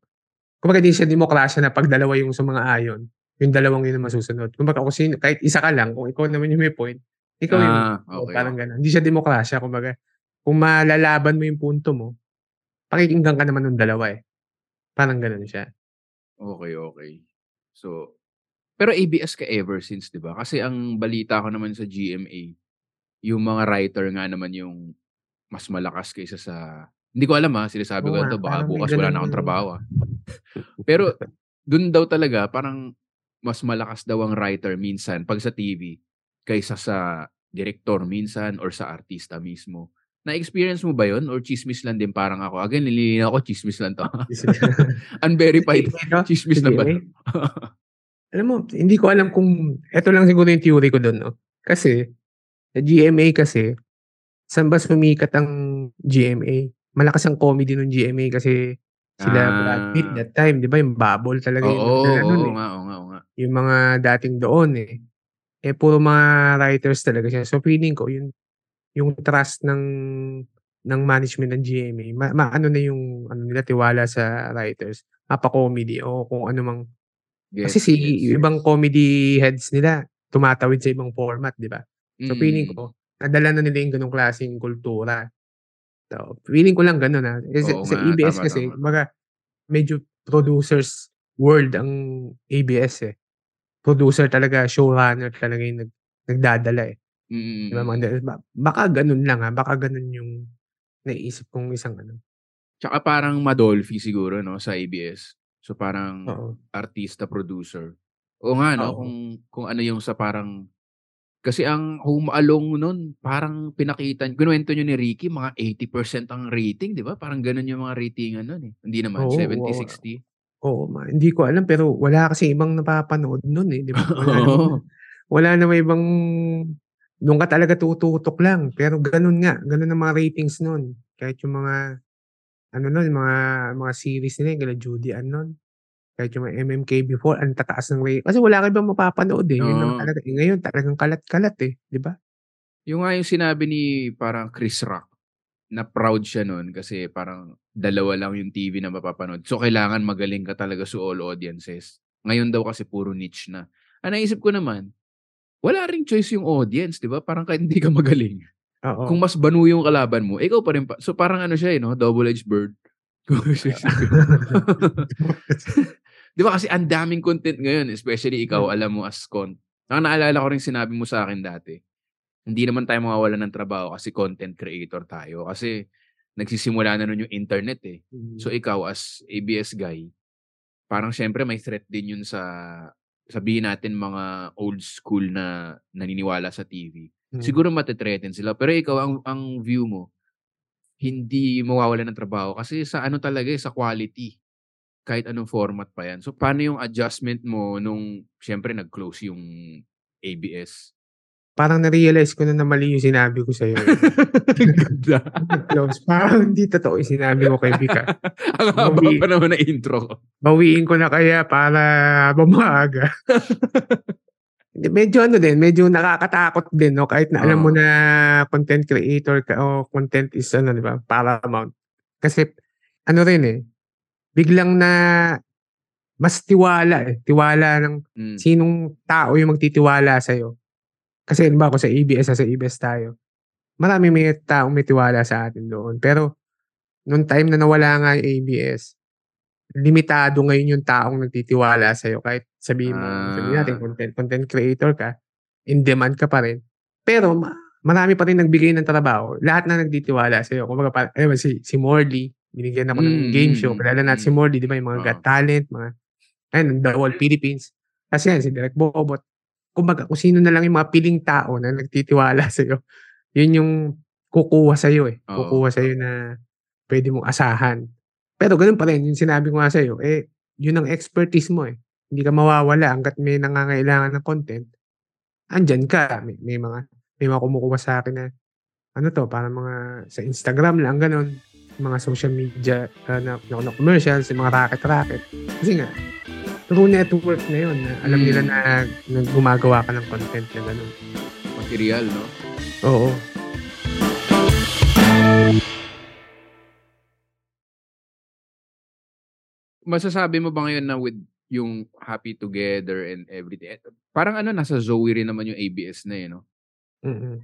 kumbaga di siya demokrasya na pag dalawa yung sa mga ayon, yung dalawang yun ang masusunod. Kumbaga kung sino, kahit isa ka lang, kung ikaw naman yung may point, ikaw yung, Ah, oh, okay. parang gano'n. Hindi siya demokrasya, kumbaga, kung malalaban mo yung punto mo, pakikinggan ka naman ng dalawa eh. Parang gano'n siya. Okay, okay. So, pero ABS ka ever since, di ba? Kasi ang balita ko naman sa GMA, yung mga writer nga naman yung mas malakas kaysa sa... Hindi ko alam ha, sinasabi ko Oo lang nga, to, baka bukas wala na akong yung- trabaho ah. Pero dun daw talaga, parang mas malakas daw ang writer minsan pag sa TV kaysa sa director minsan or sa artista mismo. Na-experience mo ba yon or chismis lang din parang ako? Again, nililinaw ko, chismis lang to. [laughs] Unverified. Chismis lang ba? eh. [laughs] alam mo, hindi ko alam kung, eto lang siguro yung theory ko doon, no? Kasi, sa GMA kasi, saan ba sumikat ang GMA? Malakas ang comedy ng GMA kasi sila Ah. Brad Pitt that time, di ba? Yung bubble talaga Oo, yung oo, oo eh. nga, oo nga, oo nga. Yung mga dating doon eh. Eh, puro mga writers talaga siya. So, feeling ko, yung, yung trust ng ng management ng GMA, ma, ma- ano na yung ano nila tiwala sa writers, mapa-comedy o kung ano mang kasi Gets, si yung ibang comedy heads nila tumatawid sa ibang format, di ba? So feeling Mm. ko, nadala na nila yung ganong klaseng kultura. So, feeling ko lang ganun ha. Eh, sa, Oo sa nga, ABS tama, kasi, tama. baga, medyo producers world ang ABS eh. Producer talaga, showrunner talaga yung nag, nagdadala eh. Mm, Di ba? mm, Mga, ba- baka ganun lang ha. Baka ganun yung naisip kong isang ano. Tsaka parang Madolfi siguro, no, sa ABS. So parang Oo. artista, producer. O nga, no, Oo. kung, kung ano yung sa parang, kasi ang Home Alone nun, parang pinakita, kinuwento nyo ni Ricky, mga 80% ang rating, di ba? Parang ganun yung mga ratingan nun eh. Hindi naman, Oo, 70, oo. 60. Oo, ma, hindi ko alam pero wala kasi ibang napapanood nun eh, di ba? [laughs] Wala Oo. namang, wala ibang doon ka talaga tututok lang. Pero ganun nga, ganun ang mga ratings nun. Kahit yung mga ano nun, mga mga series nila, yung kila Judy Ann nun. Kahit yung mga MMK before, ang tataas ng rate. Kasi wala ka ibang mapapanood eh. Yun lang Oo. talaga. Eh, ngayon, talagang kalat-kalat eh. Di ba? Yung nga yung sinabi ni parang Chris Rock, na proud siya nun kasi parang dalawa lang yung TV na mapapanood. So, kailangan magaling ka talaga sa all audiences. Ngayon daw kasi puro niche na. Ang naisip ko naman, wala ring choice yung audience, di ba? Parang kahit [laughs] hindi ka magaling. Oo. Kung mas banu yung kalaban mo, ikaw pa rin pa. So, parang ano siya, eh, no? Double-edged bird. [laughs] [laughs] di ba kasi ang daming content ngayon, especially ikaw, alam mo as con. Ang naalala ko rin sinabi mo sa akin dati, hindi naman tayo mawawalan ng trabaho kasi content creator tayo. Kasi nagsisimula na nun yung internet eh. Mm. So ikaw as ABS guy, parang syempre may threat din yun sa sabihin natin mga old school na naniniwala sa TV. Mm. Siguro matitreaten sila. Pero ikaw, ang, ang view mo, hindi mawawalan ng trabaho kasi sa ano talaga eh, sa quality. Kahit anong format pa yan. So paano yung adjustment mo nung syempre nag-close yung ABS? Parang na-realize ko na na mali yung sinabi ko sa'yo. eh. [laughs] Ganda. Close. Parang hindi totoo yung sinabi ko kay Vika. [laughs] Ang haba Bawi- pa naman na intro ko. Bawiin ko na kaya para bumaga. [laughs] Medyo ano din, medyo nakakatakot din, no? Kahit na alam mo na content creator ka o content is ano, di ba? Paramount. Kasi, ano rin eh, biglang na mas tiwala eh. Tiwala ng Mm. sinong tao yung magtitiwala sa'yo. Kasi, ba ako sa ABS, sa ABS tayo. Marami may taong may tiwala sa atin doon. Pero, nung time na nawala nga yung ABS, limitado ngayon yung taong nagtitiwala sa'yo. Kahit sabihin mo, sabihin natin, Ah. content, content creator ka, in demand ka pa rin. Pero, ma- marami pa rin nagbigay ng trabaho. Lahat na nagtitiwala sa'yo. Kung pa, eh, si, si Morley, binigyan ako ng Mm, game mm, show. mm, Kilala natin si mm. Morley, di ba? Yung mga Oo. Got Talent, mga, ayun, The Whole Philippines. Kasi yan, si Derek Bobot. Kumbaga, kung sino na lang yung mga piling tao na nagtitiwala [laughs] sa'yo, yun yung kukuha sa'yo eh. Oo. Kukuha sa'yo na pwede mong asahan. Pero ganun pa rin, yung sinabi ko nga sa'yo, eh, yun ang expertise mo eh. Hindi ka mawawala hanggat may nangangailangan ng content. Andyan ka. May, may mga may mga kumukuha sa akin na ano to, para mga sa Instagram lang, ganun. Mga social media uh, na, na, na commercials, yung mga racket-racket. Kasi nga, through network na yun, na alam nila Mm. na, na gumagawa ka ng content na ganun. Material, no? Oo. masasabi mo ba ngayon na with yung Happy Together and everything, eh, parang ano, nasa Zoe rin naman yung ABS na eh, no? Mm.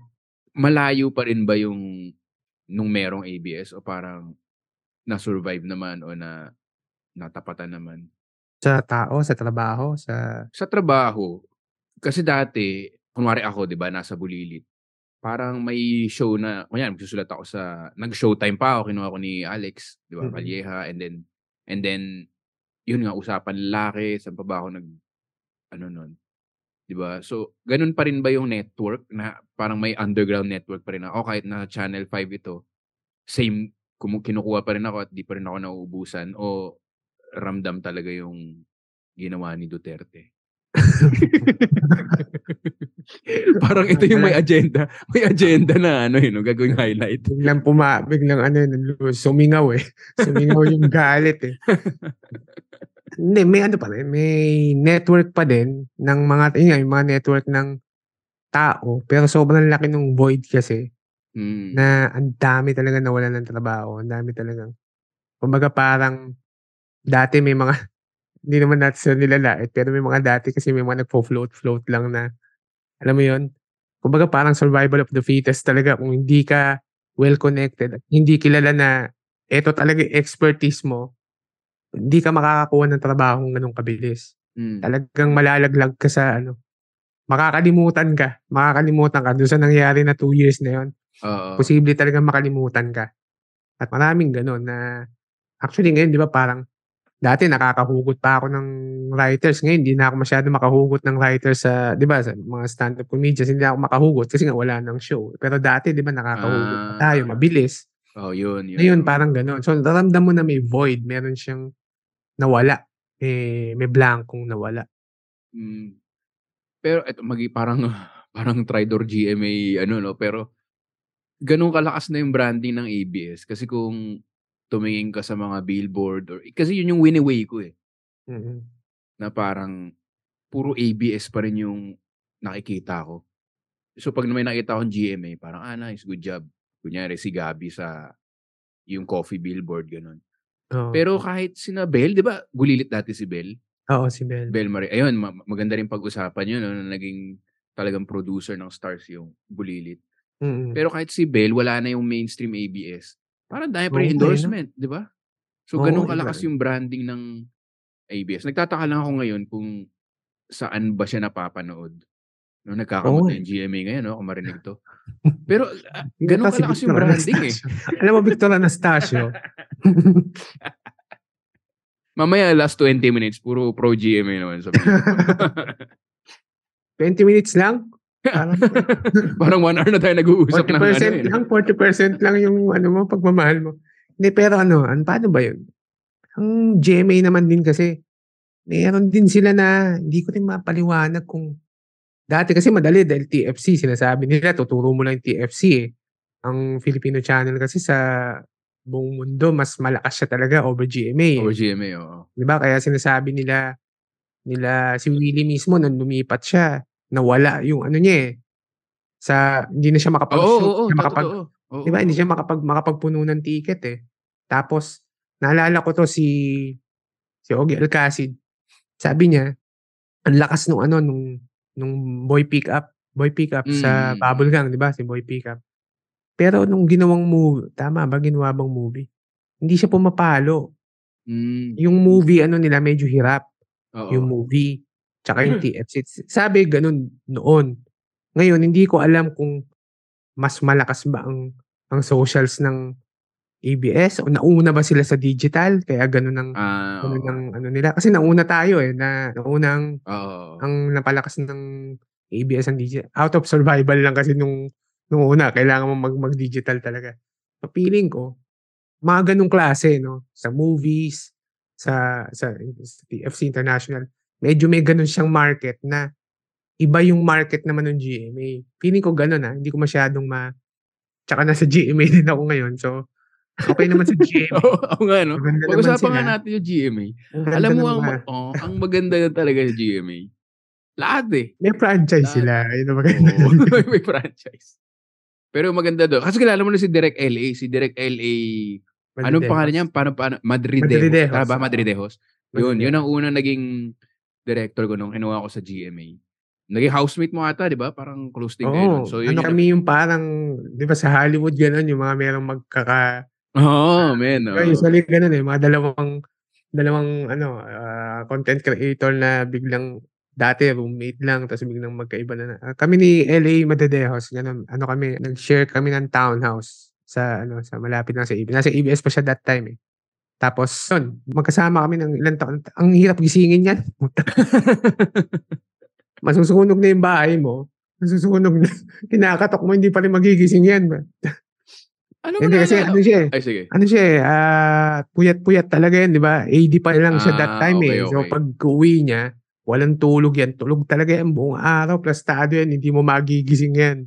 Malayo pa rin ba yung nung merong ABS o parang na-survive naman o na natapatan naman? Sa tao, sa trabaho, sa Sa trabaho, kasi dati, kunwari ako, di ba, nasa Bulilit. Parang may show na, kunyari, magsusulat ako sa, nag-showtime pa ako, kinuha ko ni Alex, di ba, Mm. Calleja, and then, and then, yun nga, usapan lalaki, saan pa ba ako nag, ano nun, di ba? So, ganun pa rin ba yung network, na parang may underground network pa rin ako, kahit na Channel 5 ito, same, kumu- kinukuha pa rin ako at di pa rin ako nauubusan, o ramdam talaga yung ginawa ni Duterte. [laughs] Parang ito yung may agenda. May agenda na ano yun, no, gagawing highlight. biglang puma, biglang ano yun, sumingaw eh. Sumingaw yung [laughs] galit eh. Hindi, may ano pa rin, may network pa din ng mga, yun nga, yung mga network ng tao, pero sobrang laki ng void kasi Mm. na ang dami talaga nawala ng trabaho, ang dami talagang, kumbaga parang, dati may mga, [laughs] hindi naman natin sila nilalait, pero may mga dati kasi may mga nagpo-float-float lang na, alam mo yun, kumbaga parang survival of the fittest talaga kung hindi ka well connected at hindi kilala na eto talaga yung expertise mo, hindi ka makakakuha ng trabaho ng ganun kabilis. Mm. Talagang malalaglag ka sa ano, makakalimutan ka, makakalimutan ka doon sa nangyari na two years na yon Oo. posible talagang makalimutan ka. At maraming gano'n na actually ngayon 'di ba parang dati nakakahugot pa ako ng writers, ngayon hindi na ako masyado makahugot ng writers sa 'di ba sa mga stand-up comedians hindi ako makahugot kasi nga wala nang show. Pero dati 'di ba nakakahugot pa tayo, Ah. mabilis. Oh, yun, yun. Ngayon parang gano'n. So naramdam mo na may void, meron siyang nawala. Eh, may blankong nawala. Mm. Pero eto magi parang [laughs] parang Tridor GMA ano no, pero ganun kalakas na yung branding ng ABS kasi kung tumingin ka sa mga billboard or kasi yun yung winaway ko eh Mm. na parang puro ABS pa rin yung nakikita ko. So pag may nakita akong GMA, parang ah nice, good job. Kunyari si Gabi sa yung coffee billboard ganun. Oo. Pero kahit sina Bel, 'di ba? Bulilit dati si Bel. Oo, si Bel. Bel Marie. Ayun, ma- maganda rin pag-usapan yun, no, na naging talagang producer ng Stars yung Bulilit. Mm. Pero kahit si Bel, wala na yung mainstream ABS. Parang dahil no? endorsement, di ba? So, ganun kalakas yung branding ng ABS. Nagtataka lang ako ngayon kung saan ba siya napapanood. No, nagkakamot eh. yung GMA ngayon, no, kung marinig to. [laughs] Pero, Hindi ganun kalakas yung branding eh. Alam mo, Victor Anastasio, [laughs] Mamaya, last 20 minutes, puro pro GMA naman sa 20 [laughs] minutes lang? Parang [laughs] Parang one hour na tayo nag-uusap ng ano 40% eh. lang, 40% lang yung ano mo, pagmamahal mo. Hindi, pero ano, an, paano ba yun? Ang GMA naman din kasi, meron din sila na, hindi ko rin mapaliwanag kung, dati kasi madali dahil TFC, sinasabi nila, tuturo mo lang yung TFC eh. Ang Filipino channel kasi sa buong mundo, mas malakas siya talaga over GMA. eh. Over GMA, oo. 'Di ba? Kaya sinasabi nila nila si Willie mismo nang lumipat siya, nawala yung ano niya eh. Sa hindi na siya Oo, makapag-shoot, oo, siya oo, makapag, totoo. Oo, 'di ba? Hindi oo. siya makapag makapagpuno ng ticket eh. Tapos naalala ko to si si Ogie Alcacid. Sabi niya, ang lakas nung ano nung nung boy pick up, boy pick up sa Mm. Bubblegang, 'di ba? Si boy pick up. Pero nung ginawang movie, tama ba ginawa bang movie? Hindi siya pumapalo. Mm, Yung movie ano nila medyo hirap. oo. yung movie, tsaka yung TFC. Sabi ganun noon. Ngayon, hindi ko alam kung mas malakas ba ang ang socials ng ABS o nauna ba sila sa digital kaya ganun ang Ah, ganun ang ano nila kasi nauna tayo eh na nauna ang, Oo. ang napalakas ng ABS ang digital out of survival lang kasi nung nung una kailangan mo mag mag-digital talaga. So feeling ko mga ganung klase no sa movies sa sa, sa TFC International medyo may ganun siyang market na iba yung market naman ng GMA. Feeling ko ganun ah, hindi ko masyadong ma tsaka nasa GMA [laughs] din ako ngayon. So okay naman sa GMA. [laughs] Oo, oo nga, no? Pag-usapan nga natin yung GMA. Ang Alam mo, ng ang, oh, ang maganda na talaga sa GMA. Lahat eh. may franchise Lahat. sila. Yun ang maganda. Oo, may, [laughs] may franchise. Pero maganda doon. Kasi kilala mo na si Direct LA. Si Direct LA Anong pangalan niya? Paano, paano? Madridejos. Madridejos. Tama ba? Madridejos. Yun, Madridejos. yun ang unang naging director ko nung kinuha ko sa GMA. Naging housemate mo ata, di ba? Parang close din kayo. Nun. So, yun ano yung- kami yung parang, di ba sa Hollywood gano'n, yung mga merong magkaka... Oo, oh, man. Diba, usually gano'n eh, mga dalawang, dalawang ano, ah, content creator na biglang dati roommate lang, tapos biglang magkaiba na. na. Ah, kami ni LA Madedejos, ganun, ano kami, nag-share kami ng townhouse sa ano sa malapit lang sa ABS. Nasa ABS pa siya that time eh. Tapos, yun, magkasama kami ng ilang taon. Ang hirap gisingin yan. [laughs] Masusunog na yung bahay mo. Masusunog na. [laughs] Kinakatok mo, hindi pa rin magigising yan. Ano mo Hindi kasi ano siya eh. Ay, sige. Ano siya eh, ah, puyat-puyat talaga yan, di ba? AD pa lang siya that Ah, time okay, eh. So okay. pag uwi niya, walang tulog yan. Tulog talaga yan buong araw. Plastado yan. Hindi mo magigising yan.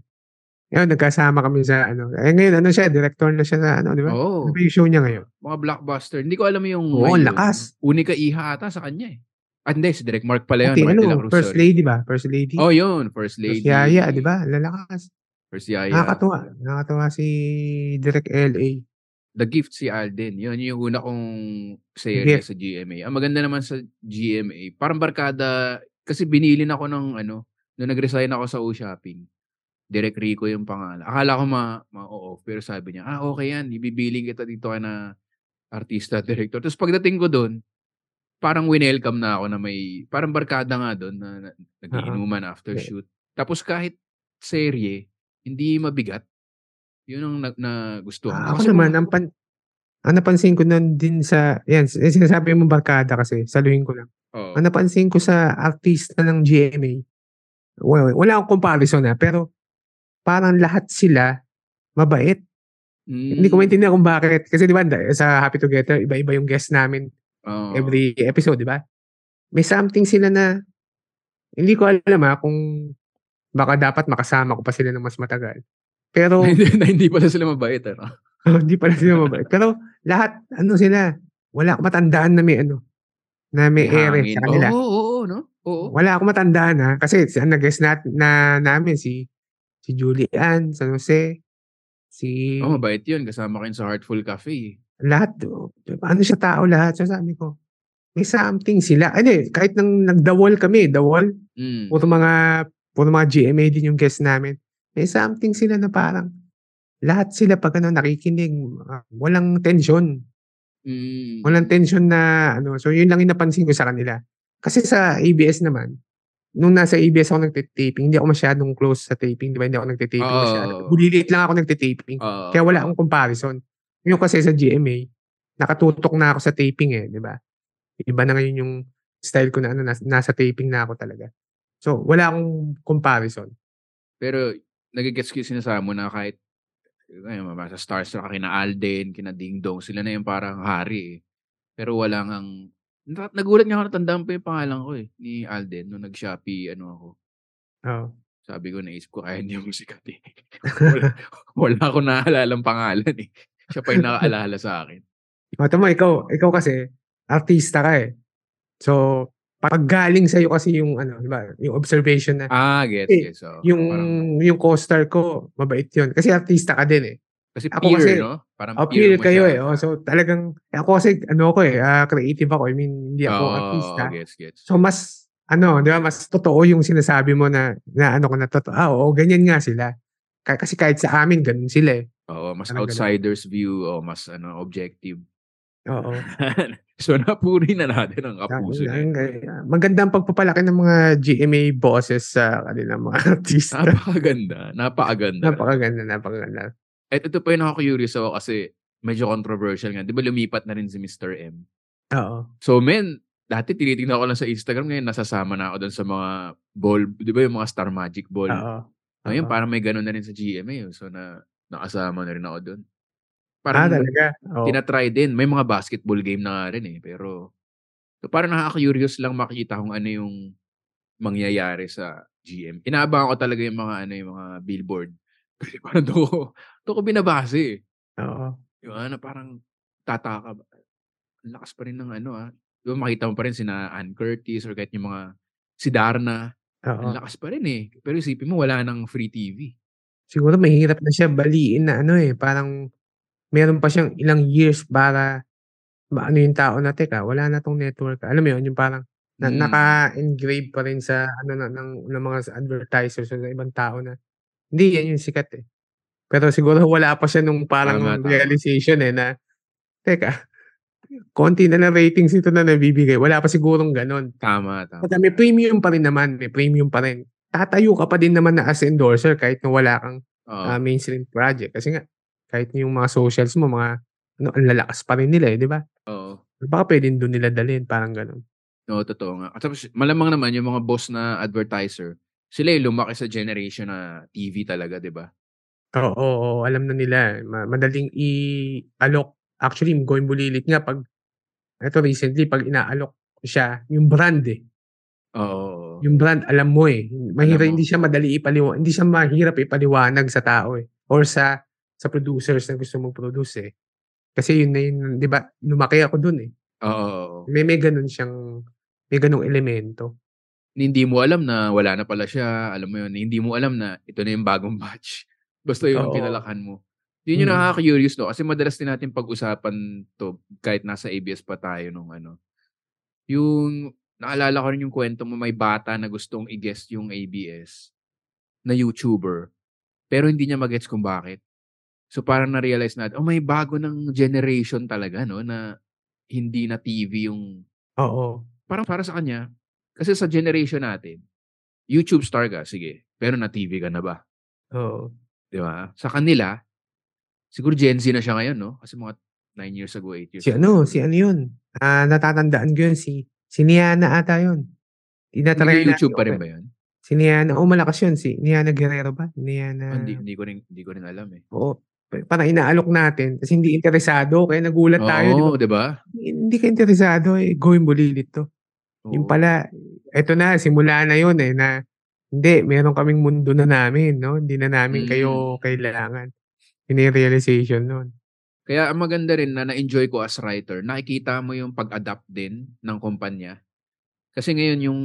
Ngayon, nagkasama kami sa ano. Eh ngayon, ano siya, director na siya sa ano, di ba? Oo. Ano ba yung show niya ngayon? Mga blockbuster. Hindi ko alam yung... Oo, ngayon. lakas. Unika Iha ata sa kanya eh. At hindi, si Direk Mark pala yun. La ano, first lady ba? First lady? Oh, yun. First First lady. Yaya, di ba? Lalakas. First Yaya. Nakakatuwa. Nakakatuwa si Direct LA. The Gift si Alden. Yun yung una kong serye sa GMA. Ang maganda naman sa GMA, parang barkada, kasi binilin ako ng ano, nung nag-resign ako sa O-Shopping. Direk Rico yung pangalan. Akala ko ma, ma-off, pero sabi niya, ah, okay yan, ibibiling kita dito ka na artista, [laughs] director. Tapos pagdating ko doon, parang winelcome na ako na may, parang barkada nga doon na, na nagiinuman after Okay. shoot. Tapos kahit serye, hindi mabigat. Yun ang na, na gusto Ah, ako naman, ang, pan, ang napansin ko nun din sa, yan, sinasabi mo barkada kasi, saluhin ko lang. Oo. Ang napansin ko sa artista ng GMA, wala, wala akong comparison na, pero parang lahat sila mabait. Hindi ko Mm. maintindihan kung bakit. Kasi di ba, sa Happy Together, iba-iba yung guest namin Oo. every episode, di ba? May something sila na, hindi ko alam ha, kung baka dapat makasama ko pa sila ng mas matagal. Pero, [laughs] hindi, na hindi pala sila mabait. Ano? [laughs] hindi pala sila mabait. Pero, lahat, ano sila, wala akong matandaan na may ano, na may ere sa kanila. Oo, oo, oo, no? Oo. Wala akong matandaan ha. Kasi si, ang nag-guest na, na namin, si si Julian, San Jose, si Oh, mabait yun. Kasama yun sa Heartful Cafe. lahat. oh, Ano siya tao lahat. So sabi ko, may something sila. Ano eh, kahit nang nag-the-wall kami, wall, Mm. puro mga, puro mga GMA din yung guest namin. May something sila na parang, lahat sila pag ano, nakikinig, ah, walang tension. Mm. Walang tension na, ano, so yun lang yung napansin ko sa kanila. Kasi sa ABS naman, nung nasa ABS ako nagtitaping, hindi ako masyadong close sa taping, di ba? Hindi ako nagtitaping Oo. masyado. Bulilit lang ako nagtitaping. Oo. Kaya wala akong comparison. Yung kasi sa GMA, nakatutok na ako sa taping eh, di ba? Iba na ngayon yung style ko na ano, nas- nasa taping na ako talaga. So, wala akong comparison. Pero, nagigets ko yung sinasabi mo na kahit ayun, sa Starstruck, kina Alden, kina Ding Dong, sila na yung parang hari eh. Pero wala ngang, nagulat nga ako, natandaan pa yung pangalan ko eh, ni Alden, nung nag-Shopee, ano ako. Oh. Sabi ko, naisip ko, kaya hindi ako sikat eh. [laughs] wala, wala ako naaalala pangalan eh. Siya pa yung nakaalala sa akin. O, tamo, ikaw, ikaw kasi, artista ka eh. So, pag galing sa'yo kasi yung, ano, di ba, yung observation na, Ah, gets, Eh, gets. So, yung, parang, yung co-star ko, mabait yun. Kasi artista ka din eh. Kasi ako peer, kasi- no? Parang Oh, peer mo kayo siya. eh. Oh, so, talagang, ako kasi, ano ako eh, ah, creative ako. I mean, hindi ako Oo, artista. gets, gets. So, mas, ano, di ba, mas totoo yung sinasabi mo na, na ano ko na totoo. Ah, oo, ganyan nga sila. Ka- Kasi kahit sa amin, ganun sila eh. Oo, mas ganun. outsider's view o mas ano objective. Oo. [laughs] so napuri na natin ang kapuso na. ang- Magandang pagpapalaki ng mga GMA bosses sa kanilang mga [laughs] artista. Napakaganda. Napakaganda. Napakaganda, napakaganda. At ito pa yung nakaka-curious ako kasi medyo controversial nga. Di ba lumipat na rin si Mr. M? Oo. So men, dati tinitingnan ko lang sa Instagram ngayon nasasama na ako doon sa mga ball, di ba yung mga Star Magic ball? Oo. Ngayon parang may ganun na rin sa GMA. oh. So na nakasama na rin ako doon. Ah, Parang talaga? Oo. tinatry din. May mga basketball game na nga rin eh. Pero, so parang nakaka-curious lang makita kung ano yung mangyayari sa GM. Inaabangan ko talaga yung mga ano yung mga billboard. Kasi parang doon ko, doon ko binabase eh. Oo. Yung ano, parang tataka. ba? Ang lakas pa rin ng ano ah. Diba makita mo pa rin sina Ann Curtis or kahit yung mga si Darna. Oo. Ang lakas pa rin eh. Pero isipin mo, wala nang free TV. Siguro mahirap na siya baliin na ano eh. Parang meron pa siyang ilang years para maano yung tao na, "Teka, wala na 'tong network." Alam mo yun, yung parang na Mm. naka-engrave pa rin sa ano na ng ng mga advertisers o sa ibang tao na, hindi yan yung sikat, eh. Pero siguro [laughs] wala pa siya nung parang Tama, tama. realization, eh, na, "Teka, konti na lang ratings ito na nabibigay." Wala pa sigurong gano'n. Tama, tama. Kumbaga may premium pa rin naman, may premium pa rin. Tatayo ka pa din naman na as endorser kahit na wala kang, ah, mainstream project. Kasi nga, kahit yung mga socials mo mga ano, ang lalakas pa rin nila, eh, 'di ba? Oo. Baka puwedeng dun nila dalhin, parang gano'n. Oo, totoo nga. At tapos malamang naman yung mga boss na advertiser, sila yung lumaki sa generation na TV talaga, 'di ba? Oo, oo, alam na nila, ma madaling i-alok. Actually, going bulilit nga 'pag eto recently 'pag inaalok siya, yung brand, eh. Oo, oo. Yung brand alam mo, eh. Mahirap Alam mo. hindi siya madali ipaliwa hindi siya mahirap ipaliwanag sa tao, eh, or sa sa producers na gusto mag-produce, eh. Kasi yun na yun, 'di ba, lumaki ako dun, eh. Oo, oo. May may gano'n siyang may gano'ng elemento. Hindi mo alam na wala na pala siya, alam mo yun, hindi mo alam na ito na yung bagong [laughs] batch. Basta yun ang Oo. kinalakhan mo. Yun yung Mm. nakaka-curious 'no, kasi madalas din natin pag-usapan 'to kahit nasa ABS pa tayo nung ano. Yung naalala ko rin yung kuwento mo may bata na gustong i-guest yung ABS na YouTuber, pero hindi niya ma-gets kung bakit. So parang na-realize natin, oh, may bago ng generation talaga 'no, na hindi na TV yung Oo. parang para sa kanya, kasi sa generation natin, YouTube star ka, sige, pero na-TV ka na ba? Oo. 'Di ba? Sa kanila, siguro Gen Z na siya ngayon 'no, kasi mga 9 years ago, 8 years Si ago. ano, si ano yun, ah, natatandaan ko yun si si Niana ata yun. Tina-try Nag-YouTube natin pa rin ba yun? Si Niana, oo malakas yun si Niana Guerrero ba? Niana Ah, hindi hindi ko rin hindi ko rin alam, eh. Oo, pa parang inaalok natin kasi hindi interesado kaya nagulat tayo, 'di ba? Oo, 'di ba? Hindi ka interesado, eh, going bulilit 'to. Oo. pala, eto na simula na yun, eh, na hindi meron kaming mundo na namin 'no, hindi na namin Mm. kayo kailangan. Yun yung realization nun. Kaya ang maganda rin na na-enjoy ko as writer, nakikita mo yung pag-adapt din ng kumpanya. Kasi ngayon yung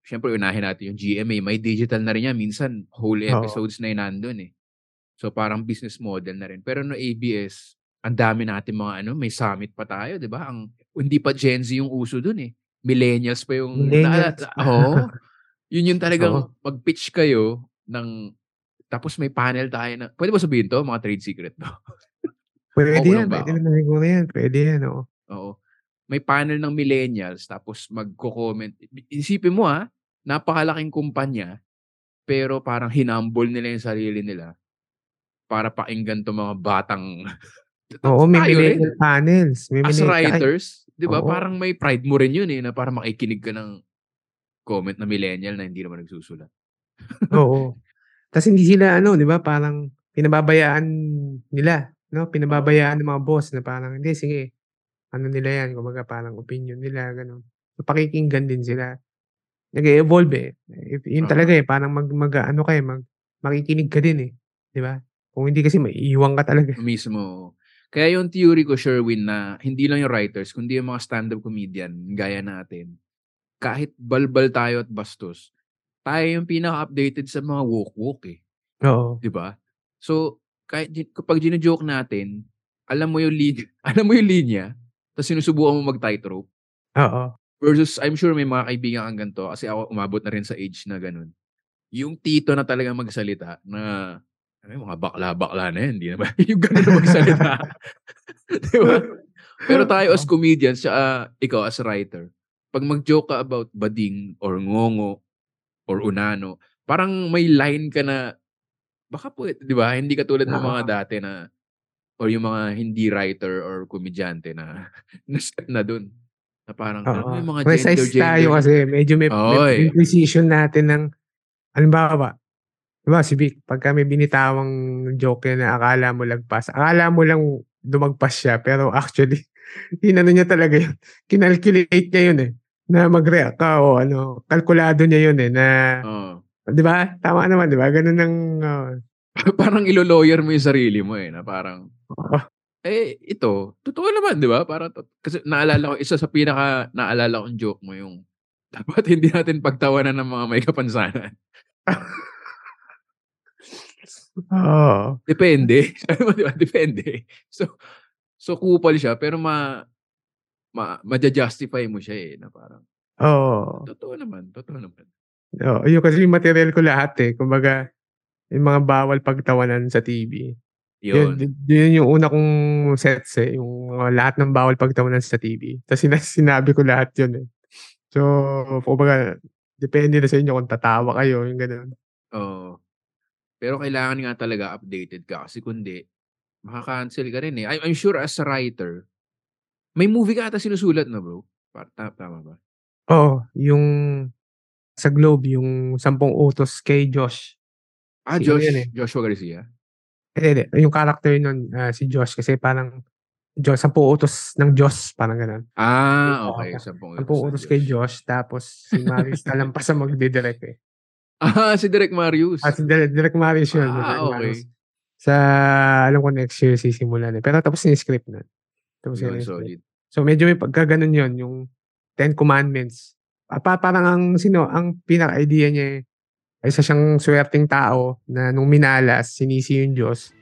siyempre unahin natin yung GMA, may digital na rin yan. Minsan whole episodes na yun nandun, eh. So parang business model na rin. Pero no ABS, ang dami natin mga ano, may summit pa tayo, 'di ba? Ang hindi pa Gen Z yung uso dun, eh. Millennials pa yung Millennials. naala oo. Yun yung [laughs] talagang Oo. mag-pitch kayo ng tapos may panel tayo na puwede ba sabihin 'to, mga trade secret 'to? [laughs] Lang yan, ako? naman siguro yan, puwede yan, oo. Oo. May panel ng millennials tapos magko-comment. Isipin mo, ah, napakalaking kumpanya, pero parang hinumble nila yung sarili nila para pakinggan 'tong mga batang Oo, [laughs] may rin. millennial panels, may As millennial writers, 'di ba? Oo. Parang may pride mo rin yun, eh, na parang makikinig ka ng comment na millennial na hindi naman nagsusulat. Oo. [laughs] Tas hindi sila ano, 'di ba, parang pinababayaan nila, 'no, pinababayaan ng mga boss na parang, "Hindi, sige, ano nila yan," kumbaga parang opinyon nila, gano'n. So, pakikinggan din sila. Nag-e-evolve, eh. Yun talaga, eh, parang mag mag-aano ka, eh, mag makikinig ka din, eh, 'di ba? Kung hindi kasi maiiwan ka talaga. Mismo. Kaya yung theory ko, Sherwin, na hindi lang yung writers kundi yung mga stand-up comedian gaya natin, kahit balbal tayo at bastos, tayo yung pinaka-updated sa mga woke-woke, eh. Oo. 'Di ba? So, kahit kapag jino-joke natin, alam mo yung lin [laughs] alam mo yung linya, tas sinusubukan mo mag-tightrope. Oo. Versus I'm sure may mga kaibigan kang ganito, kasi ako umabot na rin sa age na gano'n. Yung tito na talagang magsalita na, ano yun, mga bakla-bakla na yan, hindi na ba [laughs] yung gano'n na magsalita. [laughs] 'Di ba? Pero [laughs] tayo as comedians, tsaka ikaw as writer, 'pag mag-joke ka about bading or ngongo or unano, parang may line ka na baka puwede 'di ba? Hindi katulad ng mga dati na or yung mga hindi writer or komedyante na na-step na dun. Na parang mo Oo. yung mga Precise gender, tayo kasi medyo may may Oy. yung precision natin ng halimbawa, 'di ba si Vic, pagka may binitawang joke na akala mo lagpas, akala mo lang lumagpas siya pero actually [laughs] inano niya talaga yun, kinalculate niya yun, eh, na mag-react ka o ano, kalkulado niya yun, eh, na Oo. 'di ba? Tama naman, 'di ba? Gano'n ang, oo. [laughs] Parang ilo-lawyer mo yung sarili mo, eh, na parang Oo. eh, ito, totoo naman 'di ba? Parang kasi naalala ko isa sa pinaka naalala kong joke mo yung [laughs] dapat hindi natin pagtawanan ng mga may kapansanan. Oo. Depende. [laughs] Sabi mo? Depende. So, so kupal siya, pero ma, ma, maja-justify mo siya eh, na parang, Oo. totoo naman, totoo naman. Oo, yun kasi yung material ko lahat eh. Kumbaga, yung mga bawal pagtawanan sa TV. Yun, Yun. yun yung una kong sets eh. Yung mga lahat ng bawal pagtawanan sa TV. Tapos sina- [laughs] sinabi ko lahat yun eh. So, kumbaga, depende na sa inyo kung tatawa kayo, yung ganun. Oo. Pero kailangan nga talaga updated ka kasi kundi, makakancel ka rin eh. I- I'm sure as a writer, may movie ka ata sinusulat na bro. Pa- ta- Tama ba? Oo, yung sa Globe, yung sampung utos kay Josh. Ah, Sino Josh, yun eh? Joshua Garcia. Hindi, hindi. Yung character nun, ah, si Josh, kasi parang Diyos, sampung utos ng Diyos, parang ganun. Ah, okay. Sampung Sampung ng utos kay Josh. Tapos si Maris Talampas ang [laughs] magdidirect eh. Ah, si Direk Marius. Ah, si Direct, Direct Maris yun. Ah, Direct okay. Maris. Sa, alam ko next year sisimulan eh. Pero tapos yung script na. Tapos Yun, yung script. solid. So medyo may pagkaganon yun, yung Ten Commandments. Ah, pa, parang ang sino, ang pinaka-idea niya eh, ay isa siyang swerting tao na nung minalas, sinisi yung Diyos.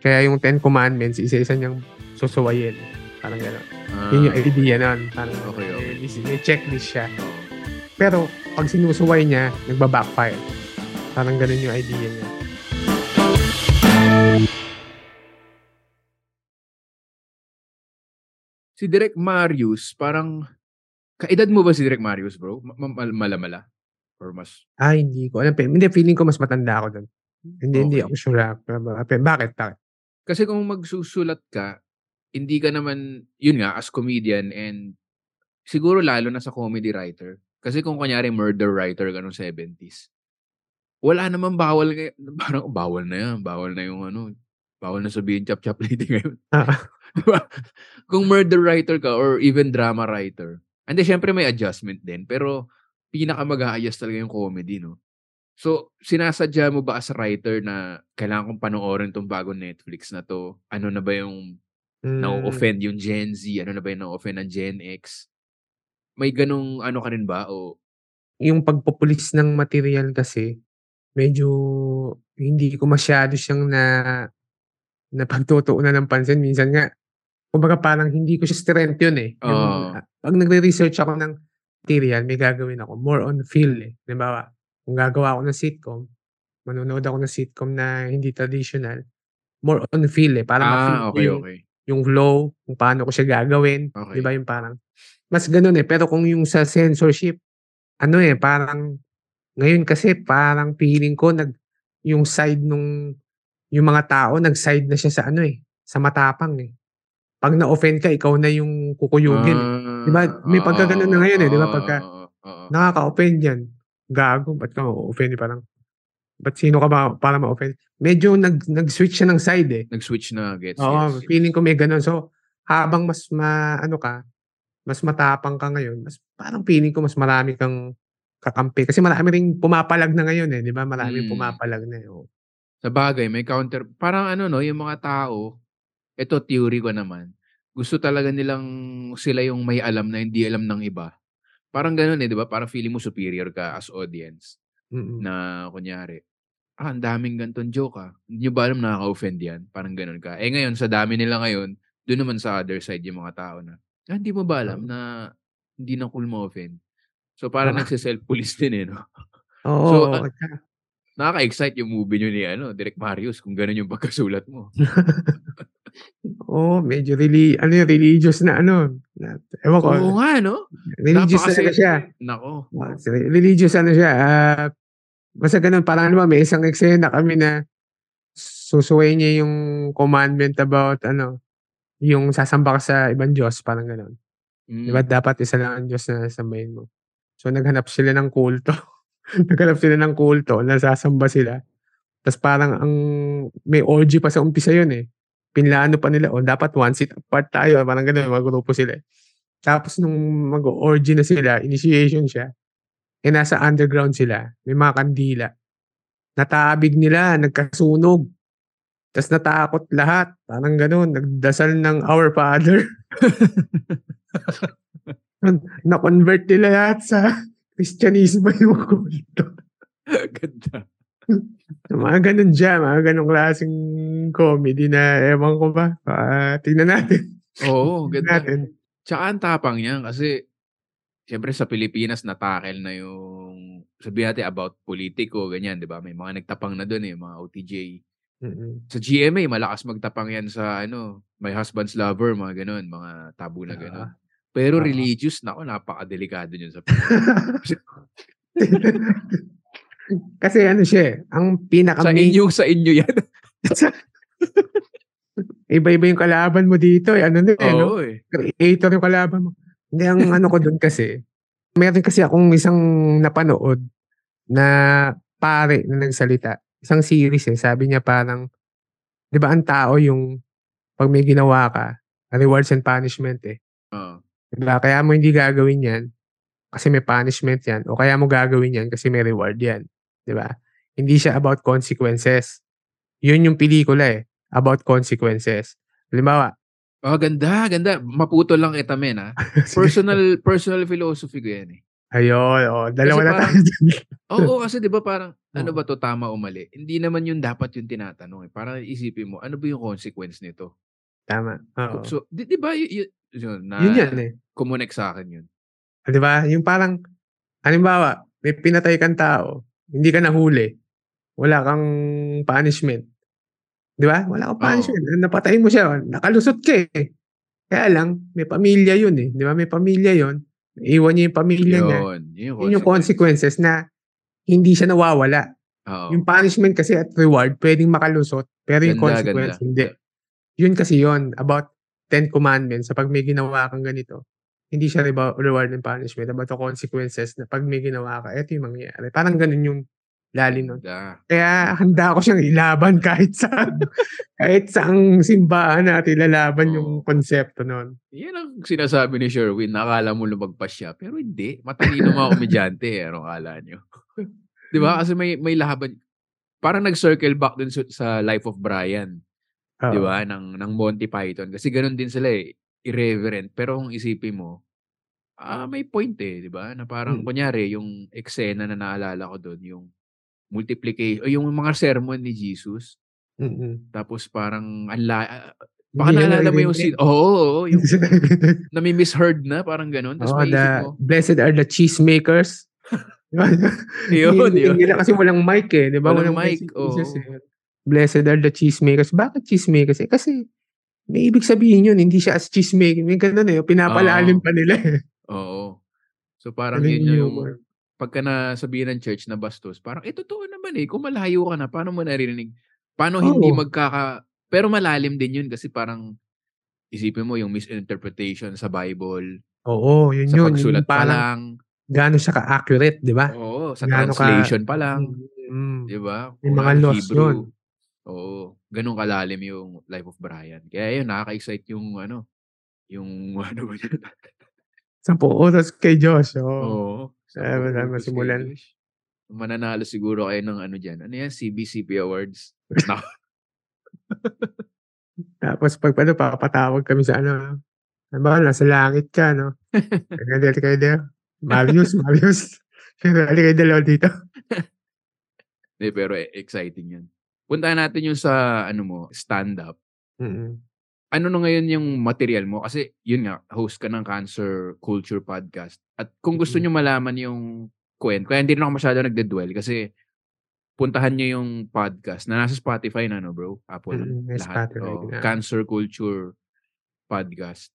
Kaya yung Ten Commandments, isa-isa niyang susuwayin. Parang gano'n. Ah, Yun yung idea nun. Parang Okay, okay. May, may checklist siya. oo. Pero pag sinusuway niya, nagba-backfire. Parang ganun yung idea niya. Si Direk Marius, parang, kaedad mo ba si Direk Marius, bro? Ma- ma- mal- Malamala? Or mas, Ah, hindi ko alam. Hindi, feeling ko mas matanda ako doon. Hindi, hindi Okay. ako sure. ah. Bakit? Bakit? kasi kung magsusulat ka, hindi ka naman, yun nga, as comedian and siguro lalo na sa comedy writer. Kasi kung kunyari murder writer noong 70s, wala naman bawal, kay- [laughs] parang bawal na yan, bawal na yung ano, bawal na sabihin chap-chap lady [laughs] ngayon. Ah, Di ba? Kung murder writer ka or even drama writer, hindi, syempre may adjustment din, pero pinaka mag-aayos talaga yung comedy, no? So, sinasadya mo ba as a writer na kailangan kong panoorin tong bagong Netflix na to? Ano na ba yung mm, na-offend yung Gen Z? Ano na ba yung na-offend ng Gen X? May ganong ano ka rin ba? O, yung pagpopulis ng material kasi, medyo hindi ko masyado siyang na napagtutuunan ng pansin. Minsan nga, kumbaga parang hindi ko siya strength yun eh. Yung, ah, pag nagre-research ako ng material, may gagawin ako. More on feel eh. Halimbawa, kung gagawa ako ng sitcom, manonood ako ng sitcom na hindi traditional, more on feel eh. Para ma-feel ah, ko okay, yung, okay. yung flow, kung paano ko siya gagawin. Okay. Di ba yung parang, mas ganun eh. Pero kung yung sa censorship, ano eh, parang, ngayon kasi parang feeling ko, nag, yung side nung, yung mga tao, nag-side na siya sa ano eh, sa matapang eh. Pag na-offend ka, ikaw na yung kukuyugin eh. Di ba? May Ah, pagkaganon na ngayon eh, di ba? Pagka nakaka-offend yan. Gago, ba't ka ma-offend? Parang, ba't sino ka ba para ma-offend? Medyo nag, nag-switch siya ng side eh. Nag-switch na, gets, Oo, gets. feeling ko may ganun. So, habang mas ma, ano ka, mas matapang ka ngayon, mas parang feeling ko mas marami kang kakampi. Kasi marami ring pumapalag na ngayon eh, di ba? Maraming Mm. pumapalag na eh. Oo. Sa bagay, may counter. Parang ano no, yung mga tao, ito theory ko naman, gusto talaga nilang sila yung may alam na hindi alam ng iba. Parang ganun eh, di ba? Parang feeling mo superior ka as audience. Mm-mm. Na kunyari, ah, ang daming ganitong joke ah. Hindi nyo ba alam nakaka-offend yan? Parang ganun ka. Eh ngayon, sa dami nila ngayon, doon naman sa other side yung mga tao na, ah, hindi mo ba alam na hindi na cool ma-offend? So parang Oo. nagsiself-police [laughs] din eh, no? Oo. So, oo. ah, Nakaka-excite yung movie nyo ni ano, Direk Marius kung ganun yung pagkasulat mo. [laughs] Oo, medyo really, ano yun, religious na ano. Na, ewan ko. Oo nga, no? religious talaga siya. Nako. Ah, Religious ano siya. ah basta ganun, parang ano ba, may isang eksena kami na susuway niya yung commandment about ano, yung sasamba ka sa ibang Diyos, parang ganun. Mm. Di ba dapat isa lang ang Diyos na sambahin mo. So naghanap sila ng kulto. [laughs] naghanap sila ng kulto, nasasamba sila. Tapos parang ang may orgy pa sa umpisa yun eh. Pinlano pa nila, o dapat one seat apart tayo. Parang ganun, magrupo sila. eh. Tapos nung mag-orgy na sila, initiation siya, eh nasa underground sila, may mga kandila. Nataabig nila, nagkasunog. Tapos natakot lahat. Parang ganun, nagdasal ng Our Father. [laughs] Na-convert nila lahat sa Kristyanismo yung kulto. Ganda. [laughs] mga ganun dyan, mga ganun klaseng comedy na ewan ko ba. Ah, tingnan natin. Oo, [laughs] ganda. natin. Tsaka ang tapang niyan kasi siyempre sa Pilipinas natakel na yung sabihin natin about politiko, ganyan, di ba? May mga nagtapang na doon eh, mga OTJ. Mm-mm. Sa GMA, malakas magtapang yan sa ano, My Husband's Lover, mga ganun, mga tabu na ganun. Pero Oo. religious, nako, napakadelikado yun sa. [laughs] Kasi ano siya eh, ang pinaka sa inyo, sa inyo yan. [laughs] iba-iba yung kalaban mo dito eh. Ano na eh, no? Oo eh. creator yung kalaban mo. Hindi, ang ano ko doon kasi, meron kasi akong isang napanood na pare na nagsalita. Isang series eh. Sabi niya parang, di ba ang tao yung pag may ginawa ka, rewards and punishment eh. Oo. Di ba? Kaya mo hindi gagawin yan kasi may punishment yan. O kaya mo gagawin yan kasi may reward yan. Di ba? Hindi siya about consequences. Yun yung pelikula eh. About consequences. Halimbawa, Oh, ganda, ganda. Maputo lang kita, men, [laughs] ha? Personal, personal philosophy ko yan, eh. Ayun, oh, dalawa Kasi na parang- tayo. Oo, kasi di ba parang, ano Oo. ba to tama o mali? Hindi naman yun dapat yung tinatanong, eh. Parang isipin mo, ano ba yung consequence nito? Tama. Oo. So, di, di ba, y- y- yun, na, yun yan eh. Kumunek sa akin yun. Ah, Di ba? Yung parang, halimbawa, may pinatay kang tao, hindi ka nahuli, wala kang punishment. Di ba? Wala kang Oo. punishment. Napatay mo siya, nakalusot ka eh. Kaya lang, may pamilya yun eh. Di ba? May pamilya yun. Iwan niya yung pamilya niya. Yun. Yun Yun yung consequences na hindi siya nawawala. Oo. Yung punishment kasi at reward, pwedeng makalusot. Pero yung Ganda, consequence, ganda. hindi. Yun kasi yun, about Ten Commandments, sa pag may ginawa kang ganito, hindi siya reward and punishment, about the consequences na pag may ginawa ka, eto yung mangyayari. Parang ganun yung lalim nun. Ganda. Kaya handa ako siyang ilaban kahit sa [laughs] kahit sa ang simbahan natin ilalaban yung Oo. konsepto nun. Yan ang sinasabi ni Sherwin. Nakala mo lumagpas siya. Pero hindi. Matalino mga komedyante. eh. Anong kala nyo? [laughs] Di ba? Kasi may, may laban. Parang nag-circle back dun sa, Life of Brian. Oo. Di ba? Ng, ng Monty Python. Kasi ganun din sila eh. Irreverent. Pero kung isipin mo, ah, may point eh. Di ba? Na parang, Mm. kunyari, yung eksena na naalala ko doon, yung multiplication, o yung mga sermon ni Jesus. Mm-mm. Tapos parang, anla, ah, baka siya naalala mo yung scene. Oo, oo, oo, yung [laughs] nami-misheard na, parang ganun. Tapos maisip the, mo, blessed are the cheesemakers. [laughs] yun, Hindi- yun. Hindi na kasi walang mic eh. Di ba? Walang mic mic, Jesus eh. Blessed are the cheesemakers. Bakit cheesemakers? Eh, kasi may ibig sabihin yun. Hindi siya as cheesemaker. May ganun eh. Pinapalalim Oo. pa nila eh. Oo. So parang Galing yun yung yung. Pagka nasabihin ng church na bastos, parang, eh, totoo naman eh. Kung malayo ka na, paano mo naririnig? Paano hindi Oo. magkaka... Pero malalim din yun kasi parang, isipin mo yung misinterpretation sa Bible, Oo, yun sa yun. pagsulat Yung pa parang lang. gano'n siya ka-accurate, di ba? Oo, sa Gaano ka- translation pa lang. Mm. Di ba? Yung mga ano, lost yun. Oo. Ganun kalalim yung Life of Brian. Kaya yun, nakaka-excite yung ano, yung [laughs] ano ba yun? Sampu oras kay Josh. Oo. Oo. Eh, wala Sa masimulan. English. Mananalo siguro kayo ng ano dyan. Ano yan? CBCP Awards. [laughs] Tapos pag ano, papatawag kami sa ano. Ano ba, nasa langit ka, no? [laughs] Dito kayo dito. Marius, Marius. [laughs] Dito kayo dalawa dito. Hindi, pero eh, exciting yan. Puntahan natin yung sa, ano mo, stand-up. Mm-mm. Ano na ngayon yung material mo? Kasi, yun nga, host ka ng Cancer Culture Podcast. At kung gusto nyo malaman yung kwento, kaya hindi na ako masyado nagde-dwell kasi puntahan nyo yung podcast na nasa Spotify na, no, bro? Apple. Mm, lahat. Spotify Oo, na. Cancer Culture Podcast.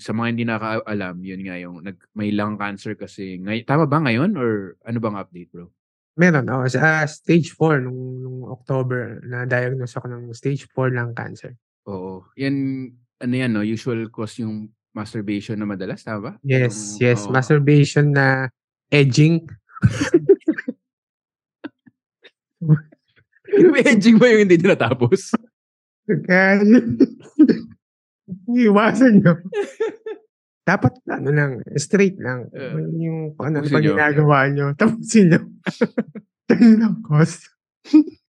Sa mga hindi nakaalam, yun nga yung nag, may lung cancer kasi. Ngay, tama ba ngayon or ano bang update, bro? Meron, oh, sa stage 4 nung, nung October na diagnose ako ng stage 4 lung cancer. Oo. Yan, ano yan, no? Usual cause yung masturbation na madalas, tama ba? Yes, Yung- yes, oo. masturbation na edging. Yung edging ba yung hindi tinatapos? Kaya, [laughs] iwasan nyo. Dapat, ano lang, straight lang. Eh, yung ano tapusin pa nyo. ginagawa nyo. Tapusin nyo. [laughs] Ganun lang, cost. [laughs]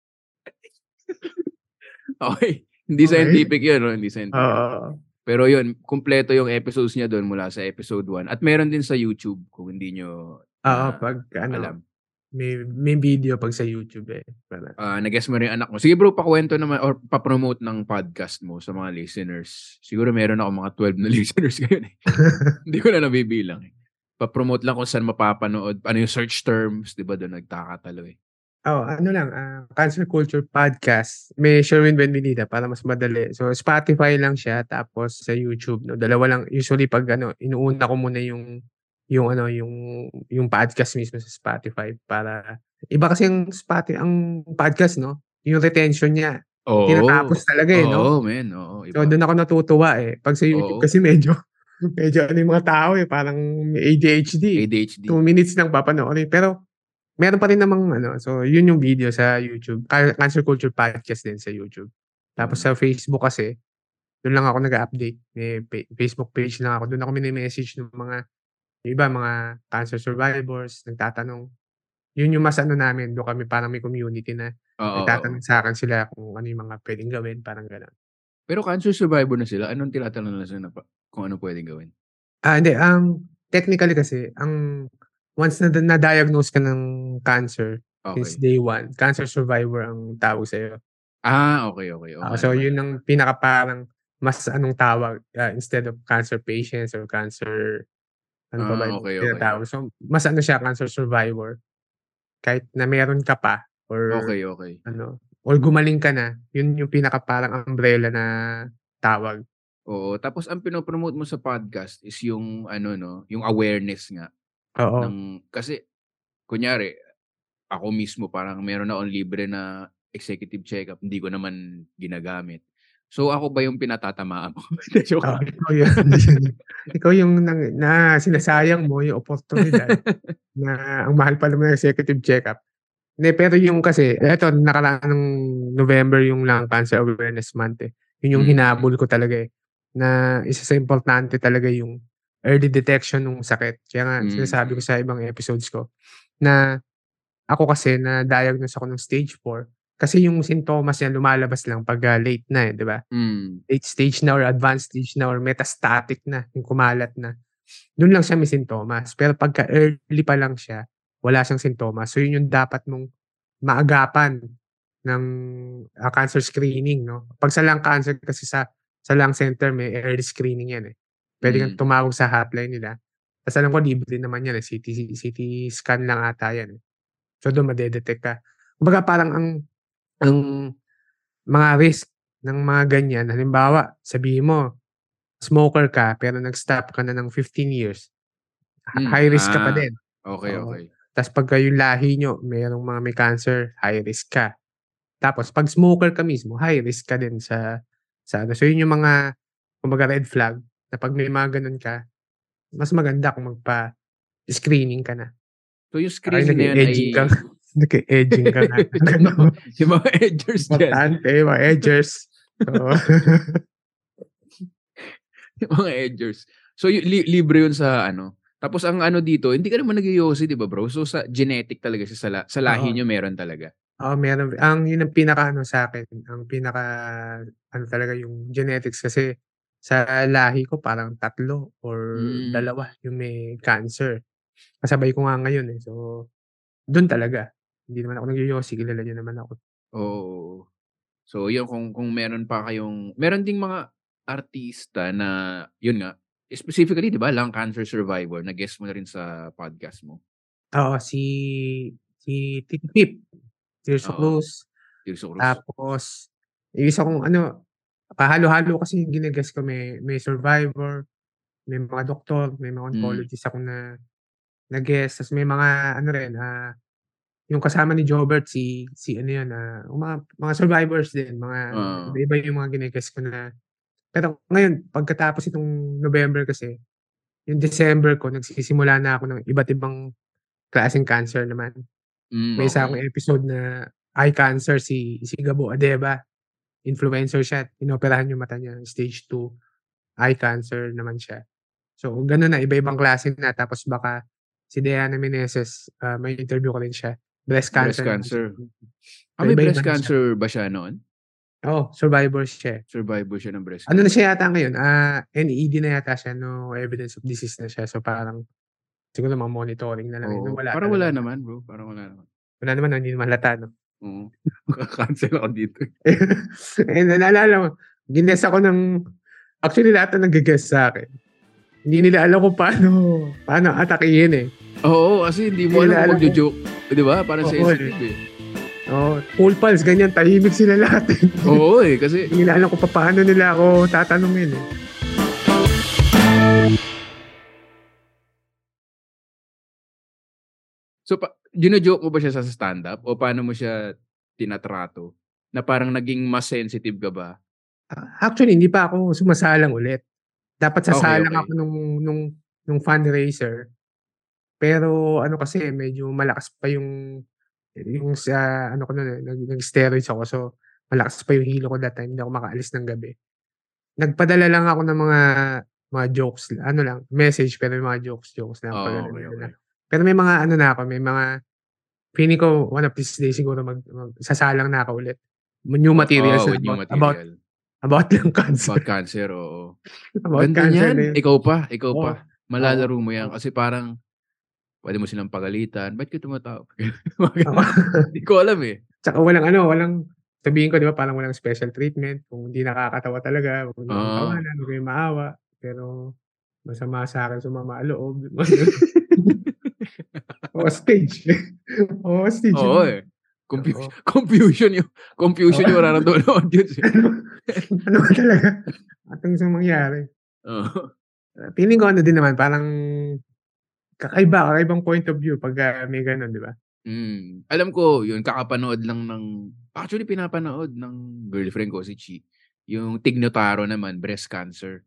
Okay. Hindi Okay. scientific yun, no? Hindi scientific. Oo. Pero yun, kumpleto yung episodes niya doon mula sa episode 1. At meron din sa YouTube kung hindi nyo Oo, Ah, pag ano, alam. may may video pag sa YouTube eh. Para, Ah, nag-guess mo rin yung anak mo. Sige bro, pakwento naman or pa-promote ng podcast mo sa mga listeners. Siguro meron ako mga 12 na [laughs] listeners ngayon eh. [laughs] Hindi ko na nabibilang eh. Pa-promote lang kung saan mapapanood. Ano yung search terms, di ba doon nagkakatalo eh. Oh, ano lang, ah, Cancer Culture Podcast. May Sherwin Benvenida para mas madali. So Spotify lang siya tapos sa YouTube no. Dalawa lang usually pag ano, inuuna ko muna yung yung ano, yung yung podcast mismo sa Spotify para iba kasi ang Spotify ang podcast no, yung retention niya. Oo. Tinatapos talaga eh, no? Oo, men. Oo, iba. So doon ako natutuwa eh. Pag sa YouTube Oo. kasi medyo [laughs] medyo ano yung mga tao eh, parang may ADHD. ADHD. Two minutes lang papanoorin. Pero meron pa rin namang ano, so yun yung video sa YouTube. Ca- Cancer Culture Podcast din sa YouTube. Tapos sa Facebook kasi, doon lang ako nag-update. May Facebook page lang ako. Doon ako mini-message ng mga yung iba, mga cancer survivors, nagtatanong. Yun yung mas ano namin, doon kami parang may community na oo, nagtatanong sa akin sila kung ano yung mga pwedeng gawin, parang gano'n. Pero cancer survivor na sila. Anong tinatanong nila sila na pa- kung ano pwedeng gawin? Ah, hindi. Ang technically kasi, ang once na na-diagnose ka ng cancer, since Okay. day one, cancer survivor ang tawag sa'yo. Ah, okay, okay. Okay so, naman. yun ang pinaka parang mas anong tawag ah, instead of cancer patients or cancer ano ba Ah, yung okay, okay. So, mas ano siya, cancer survivor. Kahit na meron ka pa or Okay, okay. ano, or gumaling ka na, yun yung pinaka parang umbrella na tawag. Oo, tapos ang pinopromote mo sa podcast is yung ano no, yung awareness nga Oo. ng kasi kunyari ako mismo parang meron akong libre na executive checkup, hindi ko naman ginagamit. So ako ba yung pinatatamaan mo? [laughs] Joke lang. ikaw yun. [laughs] ikaw yung nang, na sinasayang mo yung oportunidad na ang mahal pa naman ng executive checkup. Hindi, pero yung kasi, eto, nakaraan ng November yung Lung Cancer Awareness Month eh. Yun yung Mm. hinabol ko talaga eh. Na isa sa importante talaga yung early detection ng sakit. Kaya nga, Mm. sinasabi ko sa ibang episodes ko na ako kasi na-diagnose ako ng stage 4 kasi yung sintomas niya lumalabas lang pag ah, late na eh, di ba? Mm. late stage na or advanced stage na or metastatic na, yung kumalat na. Doon lang siya may sintomas. Pero pagka early pa lang siya, wala siyang sintomas. So yun yung dapat mong maagapan ng ah, cancer screening, no? Pag sa lung cancer kasi sa sa lung center may early screening yan eh. Pwede kang Mm. tumawag sa hotline nila. Tapos alam ko libre naman yan eh. CT, CT scan lang ata yan eh. So doon madedetect ka. Kumbaga parang ang ang mga risk ng mga ganyan, halimbawa, sabihin mo, smoker ka, pero nag-stop ka na ng 15 years, ha- Mm, high risk ka pa ah, din. Okay, Oo. okay. Tapos pagka yung lahi nyo, mayroong mga may cancer, high risk ka. Tapos pag smoker ka mismo, high risk ka din sa, sa ano. So yun yung mga, kumbaga red flag, na pag may mga ganun ka, mas maganda kung magpa-screening ka na. So yung Ay, screening na yun ay ka. [laughs] nag-edging ka na. [laughs] Ganun. yung mga edgers dyan. Importante, mga edgers. So, [laughs] yung mga edgers. So y- li- libre yun sa ano. Tapos ang ano dito, hindi ka naman nag di ba bro? So sa genetic talaga siya sa, la- sa lahi Oo. nyo meron talaga. Oo, meron. Ang yun ang pinaka ano sa akin, ang pinaka ano talaga yung genetics kasi sa lahi ko parang tatlo or Mm. dalawa yung may cancer. Kasabay ko nga ngayon eh. So, doon talaga. Hindi naman ako nagyoyosi, kilala niyo naman ako. Oo. So yun kung kung meron pa kayong meron ding mga artista na yun nga specifically 'di ba lung cancer survivor na guest mo na rin sa podcast mo. Oo, si si Tito Pip, Tirso. Cruz. Tirso Cruz. Tapos, yung isa kong ano, pahalo-halo kasi yung ginagas ko. May, may survivor, may mga doktor, may mga Mm. oncologist ako na nag-guest. Tapos may mga ano rin, ah, yung kasama ni Jobert, si, si ano yun, ah, mga, mga survivors din, mga, Oo. iba yung mga ginagas ko na. Pero ngayon, pagkatapos itong November kasi, yung December ko, nagsisimula na ako ng iba't ibang klaseng cancer naman. Mm, May isa okay. akong episode na eye cancer si si Gabo Adeba. Influencer siya. Inoperahan yung mata niya. Stage 2. Eye cancer naman siya. So, ganun na. Iba-ibang klase na. Tapos baka si Diana Meneses, ah, may interview ko rin siya. Breast Breast cancer. naman cancer. siya. Ah, may breast na siya. cancer ba siya noon? Oo, oh, survivor siya. Survivor siya ng breast Ano na cancer. siya yata ngayon? Ah, NED na yata siya. No evidence of disease na siya. So, parang Siguro mga monitoring na lang. Oo. yun. Wala Parang wala naman, bro. Parang wala naman. Wala naman, hindi naman halata, no? Oo. [laughs] Cancel ako dito. [laughs] eh, naalala mo, gines ako ng, actually lahat na nag-guess sa akin. Hindi nila alam kung paano, paano atakihin eh. Oo, kasi hindi mo Hindi alam kung alam magjo-joke. Di ba? Parang Oo, sensitive eh. Oh, full pulse, ganyan, tahimik sila lahat. eh. Oo eh, kasi Hindi nila alam kung paano nila ako tatanungin eh. So, pa, gino-joke mo ba siya sa stand-up? O paano mo siya tinatrato? Na parang naging mas sensitive ka ba? Ah, Actually, hindi pa ako sumasalang ulit. Dapat Okay, sasalang okay. ako nung, nung, nung fundraiser. Pero ano kasi, medyo malakas pa yung yung sa ano ko noon eh, nag, nag-steroids ako. So, malakas pa yung hilo ko that time. Hindi ako makaalis ng gabi. Nagpadala lang ako ng mga mga jokes, ano lang, message pero may mga jokes, jokes lang. Pag- okay, okay. Pero may mga ano na ako, may mga feeling ko one of these days siguro mag, mag sasalang na ako ulit. New materials Oo, na new about, about, material. about lang cancer. About cancer, oo. [laughs] About Ganda cancer na yun. Ikaw pa, ikaw Oo. pa. Malalaro mo yan. Kasi parang, pwede mo silang pagalitan. Ba't ka tumatawa? [laughs] Hindi ko alam eh. Tsaka walang ano, walang sabihin ko, di ba, parang walang special treatment. Kung hindi nakakatawa talaga, kung hindi oh. tawanan, huwag kayong maawa. Pero, masama sa akin, sumama loob. [laughs] o stage. [laughs] o stage. Oo eh. Confu- Oo. [laughs] confusion yung confusion yung Oo. mararamdaman ng audience. eh. ano, ano ba talaga? Atong sa mangyari. Oo. Uh, Feeling ko ano din naman, parang kakaiba, kakaibang point of view pag uh, may ganun, di ba? Mm. Alam ko, yun, kakapanood lang ng, actually pinapanood ng girlfriend ko, si Chi. Yung Tignotaro naman, breast cancer.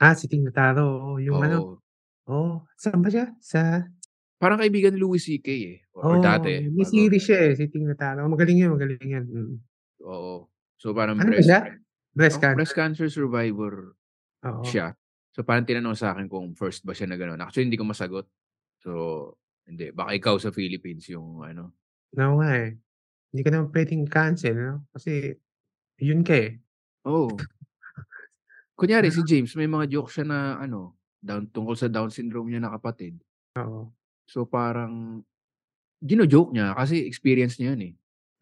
Ah, si oo, yung ano, Oo. oh, saan ba siya? Sa, Parang kaibigan ni Louis C.K. eh. Or, or oh, dati. may bago- series siya eh, si Ting Nataro. Magaling yun, magaling yan. Mm. Oo. So parang Ano breast? Breast Oh, cancer. breast cancer survivor Oo. siya. So parang tinanong sa akin kung first ba siya na gano'n. Actually, hindi ko masagot. So, hindi. Baka ikaw sa Philippines yung ano. Oo nga eh. Hindi ka naman pwedeng cancel, no? Kasi, yun ka eh. Oo. Kunyari, si [laughs] James, may mga joke siya na ano, down, tungkol sa Down syndrome niya na kapatid. Oo. So parang, gino-joke niya kasi experience niya yun eh.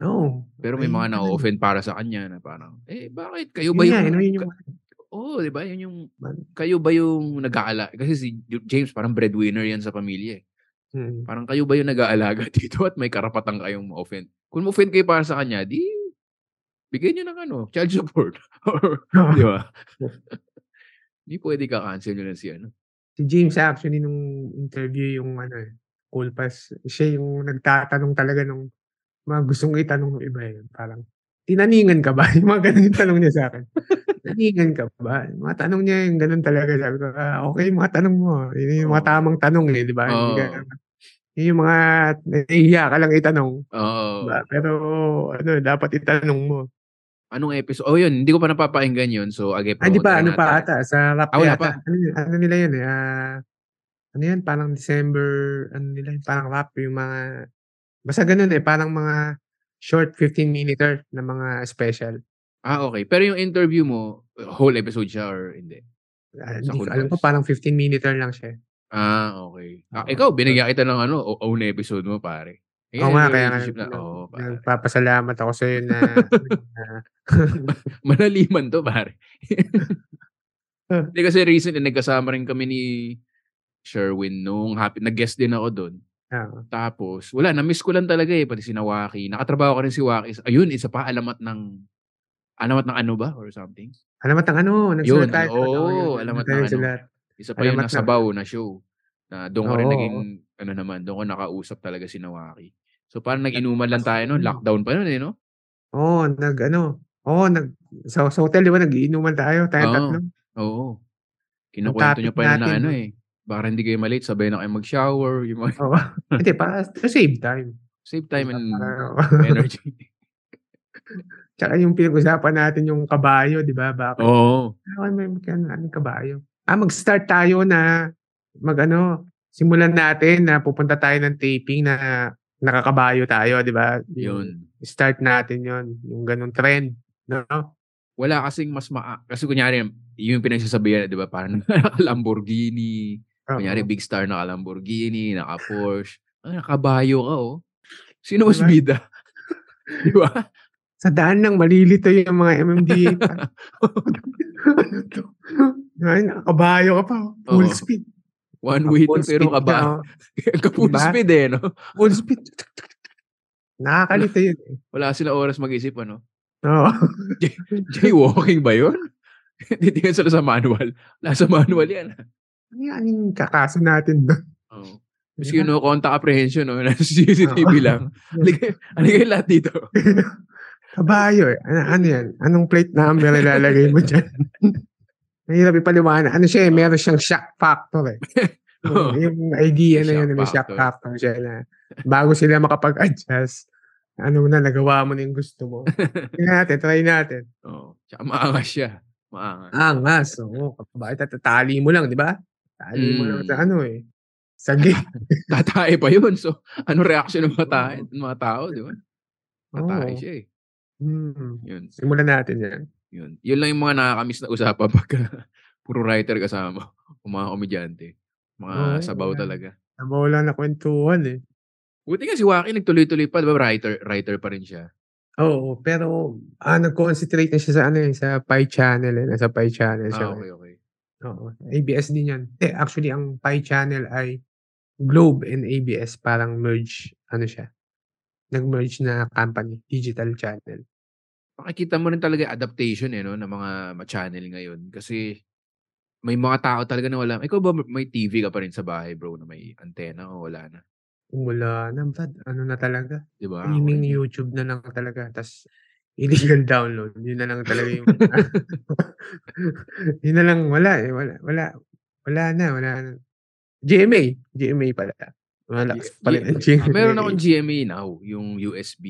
Oo. Pero may Ay, mga na-offend para sa kanya na parang, eh bakit? Kayo Yun ba yung... ano yun yung... Oo, di ba? Yun yung... Kayo ba yung nag-aala? Kasi si James parang breadwinner yan sa pamilya eh. Mm. Parang kayo ba yung nag-aalaga [laughs] dito at may karapatan kayong ma-offend? Kung ma-offend kayo para sa kanya, di bigyan niyo ng ano, child support. [laughs] Or, [laughs] di ba? Di pwede ka cancel nyo lang si ano. Si James actually nung interview yung ano eh, Cool Pass, siya yung nagtatanong talaga nung mga gustong itanong ng iba eh. Parang, tinaningan ka ba? [laughs] Yung mga ganun yung tanong niya sa akin. Tinaningan ka ba? Yung mga tanong niya yung ganun talaga. Sabi ko, ah, okay, yung mga tanong mo. Yun yung mga tamang tanong eh, di ba? Hindi ka, Oo. yun yung mga nahihiya ka lang itanong. Oo. Diba? Pero, ano, dapat itanong mo. Anong episode? Oh, yun. Hindi ko pa napapakinggan yun. So, again, Ah, di pa, ano pa ata, sa rap Ah, wala pa. Ano, ano nila yun eh, ah, ano yan, parang December, ano nila, yun, parang rap yung mga, basta ganun eh, parang mga short 15 minute na mga special. Ah, okay. Pero yung interview mo, whole episode siya or hindi? Ah, Sa hindi ko alam ko, parang 15 minute lang siya. Ah, okay. Ah, ikaw, binigyan kita ng ano, own episode mo, pare. Eh, Oo nga, yung kaya nga, na, oo, pare. nagpapasalamat ako sa iyo na, na [laughs] Malaliman to, pare. [laughs] Hindi kasi recently, nagkasama rin kami ni Sherwin nung happy, nag-guest din ako doon. ah, Tapos, wala, na-miss ko lang talaga eh, pati si Nawaki. Nakatrabaho ko rin si Waki. Ayun, isa pa, alamat ng, alamat ng ano ba, or something. alamat ng ano, nagsulat tayo. oo, ano, yun, alamat tayo ng ano. Isa pa yung Alamat nasa na. Baw na show. Na doon ko rin Oo, naging, ano naman, doon ko nakausap talaga si Nawaki. So parang nag-inuman lang tayo noon, lockdown pa noon eh, no? Oo, nag, ano, oo, nag, sa, sa hotel, di ba, nag-iinuman tayo, tayo Oo. tatlo. Oo. Kinukwento niyo topic pa yun na ano no? eh. Baka hindi kayo malate, sabay na kayo mag-shower, [laughs] yung mga, Oo. Hindi, [laughs] para to save time. save time and Para- [laughs] energy. Tsaka yung pinag-usapan natin yung kabayo, di ba? Bakit? Oo. Ano may ano, anong kabayo? Ah, mag-start tayo na mag-ano, simulan natin na pupunta tayo ng taping na nakakabayo tayo, di ba? Yun. Start natin yon yung ganung trend. No? Wala kasing mas ma... Kasi kunyari, yung pinagsasabihan, di ba? Parang [laughs] Lamborghini, Kunyari, Oo. big star naka Lamborghini, naka Porsche. Ah, nakabayo ka, oh. Sino mas Diba? bida? [laughs] Di ba? Sa daan lang, malilito yung mga MMDA. pa. ano [laughs] to? Ay, nakabayo ka pa. Full Oo. speed. One way to pero kaba. [laughs] ka, oh. Ka-full Diba? speed eh, no? Full speed. Nakakalito yun. eh. Wala sila oras mag-isip, ano? Oo. [laughs] Jaywalking ba yun? [laughs] Titingnan sila sa manual. Nasa manual yan. Ano yan yung kakaso natin doon? Oo. Diba? Maski no contact apprehension, no? Nasa CCTV Oo. lang. Halika yung lahat dito. Kabayo eh. Ano, ano yan? Anong plate number ilalagay mo dyan? Mahirap ipaliwanag. Ano siya eh, meron siyang shock factor eh. [laughs] Oo. yung idea na yun, may shock factor. siya na bago sila makapag-adjust, ano na, nagawa mo na yung gusto mo. Tingnan natin, try natin. Oo. Tsaka maangas siya. Maangas. Angas. Oo, bakit tatali mo lang, di ba? Tali mo lang Mm. sa ano eh. Sa. [laughs] Tatae pa yun. So, ano reaction ng mga, tae, ng mga tao, di ba? Tatae Oo. siya eh. Hmm. Yun. Simulan natin yan. Yun. Yun lang yung mga nakakamiss na usapan [laughs] pag puro writer kasama. O mga komedyante. Mga Oo, sabaw yan. talaga. Nabaw lang na kwentuhan eh. Buti nga si Waki nagtuloy-tuloy pa. Di ba? Writer, writer pa rin siya. Oo, pero ah, nag-concentrate na siya sa ano eh, sa Pi channel eh. Nasa Pi channel siya. Ah, ngayon. okay, okay. Oo. ABS din yan. Eh, actually, ang Pi channel ay Globe and ABS. Parang merge, ano siya. Nag-merge na company, digital channel. Makikita mo rin talaga adaptation eh, no, ng mga ma-channel ngayon. Kasi may mga tao talaga na wala. Ikaw ba may TV ka pa rin sa bahay, bro, na may antena o wala na? Wala na, Brad. Ano na talaga? Di ba? Streaming Okay. YouTube na lang talaga. Tapos, illegal download. Yun na lang talaga yung... [laughs] yun na lang, wala eh. Wala, wala. Wala na, wala na. GMA. GMA pala. Malakas pa rin ang G- GMA. meron akong GMA now, yung USB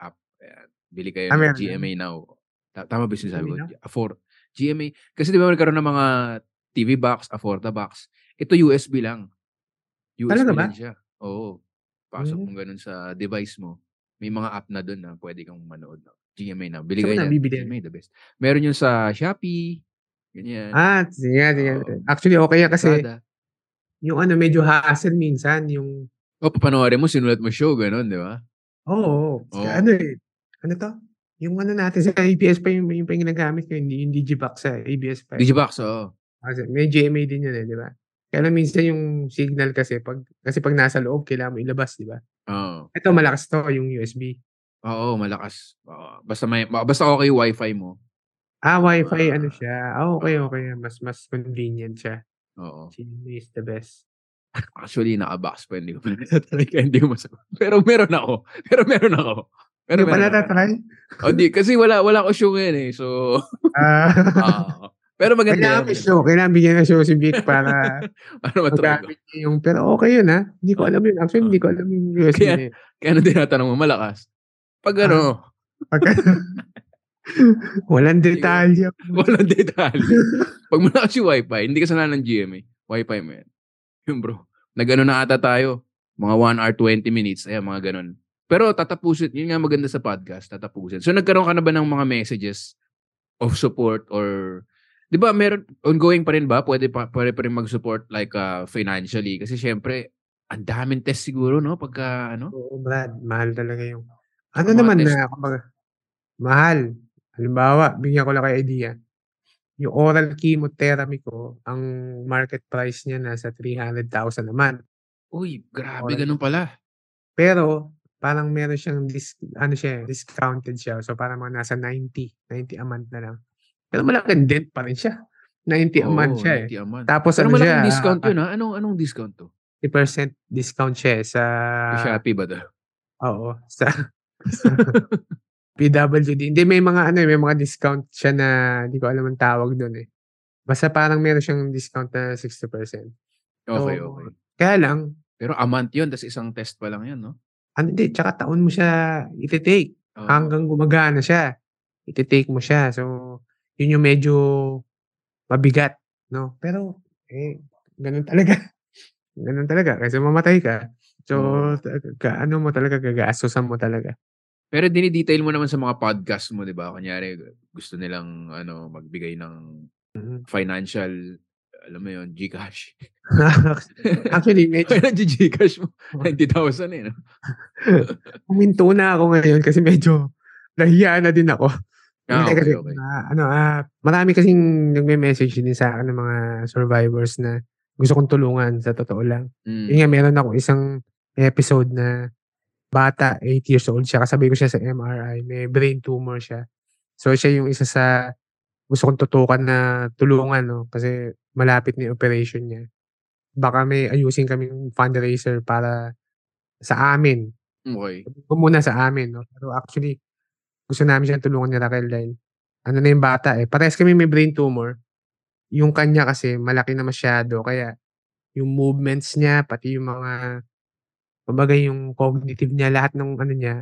app. Ayan. Bili kayo Ah, ng GMA now. Ta- Tama ba yung sinasabi ko? GMA now? For GMA. Kasi di ba nagkaroon ng mga TV box, Aforta box. Ito USB lang. USB Talaga ba? lang siya. Oo. Pasok Hmm. mo ganun sa device mo. May mga app na doon na pwede kang manood. GMA na. Bili kayo na. GMA the best. Meron yung sa Shopee. Ganyan. Ah, sige, sige. Oo. Actually, okay yan kasi Lazada. yung ano, medyo hassle minsan. Yung, O, papanoorin mo, sinulat mo show, ganun, di ba? oo. Oo. Ano eh. Ano to? Yung ano natin sa ABS pa yung, yung pa yung ginagamit ko. Hindi yung Digibox sa ABS pa. eh. Digibox, oo. Kasi may GMA din yun eh, di ba? Kaya minsan yung signal kasi pag kasi pag nasa loob kailangan mo ilabas, di ba? Oo. Ito malakas to yung USB. Oo, malakas. Oo. Basta may basta okay wifi mo. Ah, Wi-Fi Ah. ano siya. Ah, okay, okay. Mas mas convenient siya. Oo. GMA is the best. Actually, naka-box pa. Hindi ko pa [laughs] hindi ko masagot. Pero meron ako. Pero meron ako. Pero Hindi pa meron ako. natatry? Oh, di, kasi wala, wala ko show ngayon eh. So, Ah. [laughs] ah, pero maganda Kailangan may show. Kailangan bigyan ng show si Vic para [laughs] Para magamit niya yung... Pero okay yun ha. Hindi ko alam yun. Actually, hindi ko alam yung USB Kaya- na. Kaya ano tinatanong mo, malakas. Pag Ah. ano, Pagka... [laughs] Walang detalye. walang detalye. Pag malakas yung wifi, hindi kasalanan ng GMA. Wifi mo yan. Yun bro. Nag-ano na ata tayo. Mga 1 hour 20 minutes. Ayan, mga ganun. Pero tatapusin, yun nga maganda sa podcast, tatapusin. So nagkaroon ka na ba ng mga messages of support or 'di ba meron ongoing pa rin ba? Pwede pa pwede pa rin mag-support like uh, financially kasi syempre ang daming test siguro no pagka ano. Oo, Brad. Mahal talaga yung... Ano Mga naman test. na, kumbaga, mahal. Halimbawa, bigyan ko lang kayo idea. Yung oral chemotherapy ko, ang market price niya nasa 300,000 naman. Uy, grabe Oras. ganun pala. Pero, parang meron siyang, dis, ano siya, eh, discounted siya. So, parang mga nasa 90, 90 a month na lang. Pero malaking dent pa rin siya. 90 a month siya eh. 90 a month. Tapos Pero ano malaking siya, discount ah, yun ha. Anong anong discount to? 50% discount siya eh, sa, Shopee ba to? oo, sa, [laughs] sa PWD. Hindi, may mga ano eh, may mga discount siya na, hindi ko alam ang tawag doon eh. Basta parang meron siyang discount na 60%. Okay, So, okay. Kaya lang, Pero a month yun, tas isang test pa lang yan, no? Ano hindi, tsaka taon mo siya iti-take. Oo. hanggang gumagana siya. Iti-take mo siya. So, yun yung medyo mabigat, no? Pero, eh, ganun talaga. [laughs] ganun talaga. Kasi mamatay ka. So, ta- ka, ano mo talaga, gagastosan mo talaga. Pero dinidetail mo naman sa mga podcast mo, di ba? Kunyari, gusto nilang ano, magbigay ng Mhm. financial alam mo yun, Gcash. [laughs] Actually, medyo Kaya nag-Gcash mo, [laughs] 90,000 eh. No? [laughs] huminto na ako ngayon kasi medyo nahiya na din ako. Ah, okay, kasi, okay. ah, ano, ah, marami kasing nagme-message din sa akin ng mga survivors na gusto kong tulungan sa totoo lang. Mm. Yun nga, meron ako isang episode na bata, 8 years old siya. Kasabay ko siya sa MRI. May brain tumor siya. So, siya yung isa sa gusto kong tutukan na tulungan, no? Kasi malapit na yung operation niya. Baka may ayusin kaming fundraiser para sa amin. Okay. Kung muna sa amin, no? Pero actually, gusto namin siyang tulungan ni Raquel dahil ano na yung bata eh. Parehas kami may brain tumor. Yung kanya kasi malaki na masyado. Kaya yung movements niya, pati yung mga kumbaga yung cognitive niya, lahat ng ano niya,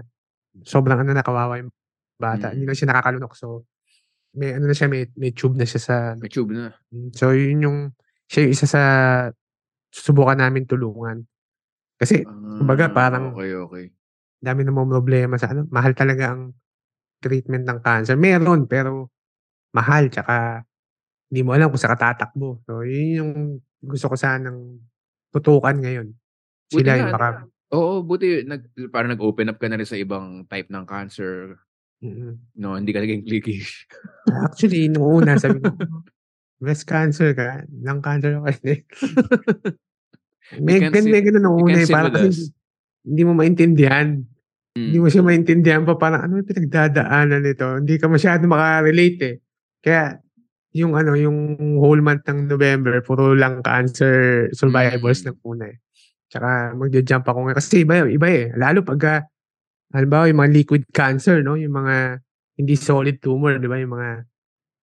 sobrang ano na kawawa yung bata. Mm. Hindi na siya nakakalunok. So, may ano na siya, may, may tube na siya sa... May tube na. So, yun yung, siya yung isa sa susubukan namin tulungan. Kasi, Kumbaga, Ah, parang- Okay, okay. dami namang problema sa ano, mahal talaga ang treatment ng cancer. Meron, pero mahal, tsaka hindi mo alam kung sa katatakbo. So, yun yung gusto ko sanang tutukan ngayon. Sila yung baka... Oo, buti nag, parang nag-open up ka na rin sa ibang type ng cancer. Mm. No, hindi ka naging clickish. Actually, nung una, sabi ko, breast cancer ka, lung cancer ako. [laughs] may, can may ganun nung una eh, parang kasi hindi, hindi mo maintindihan. Hindi Mm. mo siya maintindihan pa parang ano yung pinagdadaanan nito. Hindi ka masyado makarelate eh. Kaya yung ano, yung whole month ng November, puro lang cancer survivors Mm. lang muna eh. Tsaka magja-jump ako ngayon. Kasi iba, iba eh. Lalo pagka, halimbawa yung mga liquid cancer, no? Yung mga hindi solid tumor, di ba? Yung mga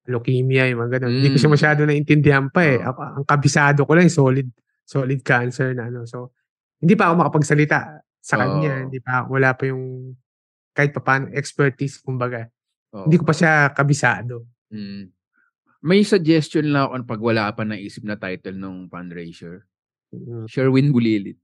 leukemia, yung mga ganun. Hindi ko siya Mm. masyado naintindihan pa eh. Ako, ang kabisado ko lang yung solid, solid cancer na ano. So, hindi pa ako makapagsalita sa kanya. Oo. Hindi pa, wala pa yung kahit pa paano expertise, kumbaga. Oo. Hindi ko pa siya kabisado. Mm. May suggestion lang ako pag wala pa naisip na title ng fundraiser. Mm. Sherwin Bulilit.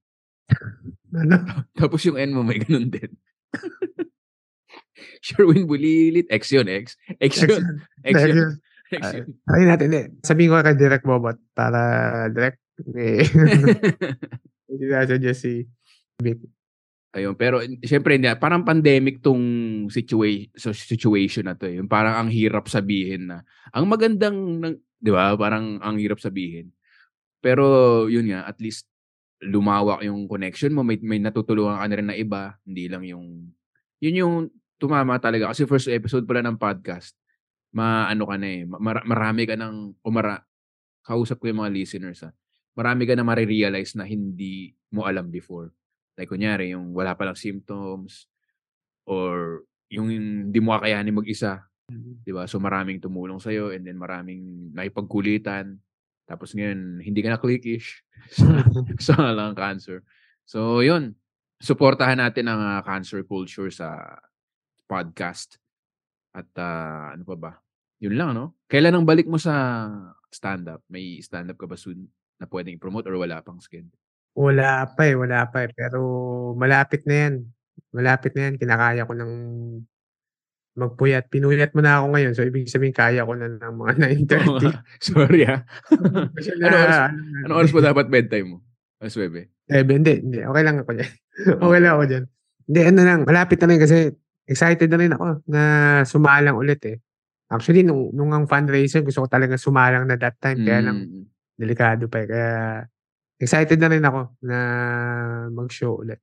[laughs] Ano? [laughs] Tapos yung N mo may ganun din. [laughs] Sherwin Bulilit. X yun, X. X yun. X yun. X yun. Try [laughs] natin eh. Sabihin ko kay Direct Bobot para direct eh, [laughs] hindi na suggest si Vic. Ayun, pero syempre hindi parang pandemic tong situation so situation na to eh. Yung parang ang hirap sabihin na ang magandang ng 'di ba? Parang ang hirap sabihin. Pero yun nga, at least lumawak yung connection mo, may may natutulungan ka na rin na iba, hindi lang yung yun yung tumama talaga kasi first episode pala ng podcast. Maano ka na eh, ma- marami ka ng umara kausap ko yung mga listeners ah. Marami ka na marirealize na hindi mo alam before. Like, kunyari, yung wala palang symptoms or yung hindi mo kakayanin mag-isa. Di ba? So, maraming tumulong sa'yo and then maraming nakipagkulitan. Tapos ngayon, hindi ka na clickish sa [laughs] lang cancer. So, yun. Suportahan natin ang ah, cancer culture sa podcast. At ah, ano pa ba? Yun lang, no? Kailan ang balik mo sa stand-up? May stand-up ka ba soon na pwedeng i-promote or wala pang sked? Wala pa eh, wala pa eh. Pero malapit na yan. Malapit na yan. Kinakaya ko ng magpuyat. Pinuyat mo na ako ngayon. So, ibig sabihin, kaya ko na ng mga [laughs] 9.30. [laughs] Sorry ah. [laughs] Kasi Ano oras- na, ano, Ano oras ba dapat bedtime mo? Alas 9. Eh, hindi, hindi. Okay lang ako dyan. okay lang ako dyan. Hindi, ano lang. Malapit na rin kasi excited na rin ako na sumalang ulit eh. Actually, nung, nung ang fundraiser, gusto ko talaga sumalang na that time. Kaya lang, Mm. delikado pa eh. Kaya, excited na rin ako na mag-show ulit.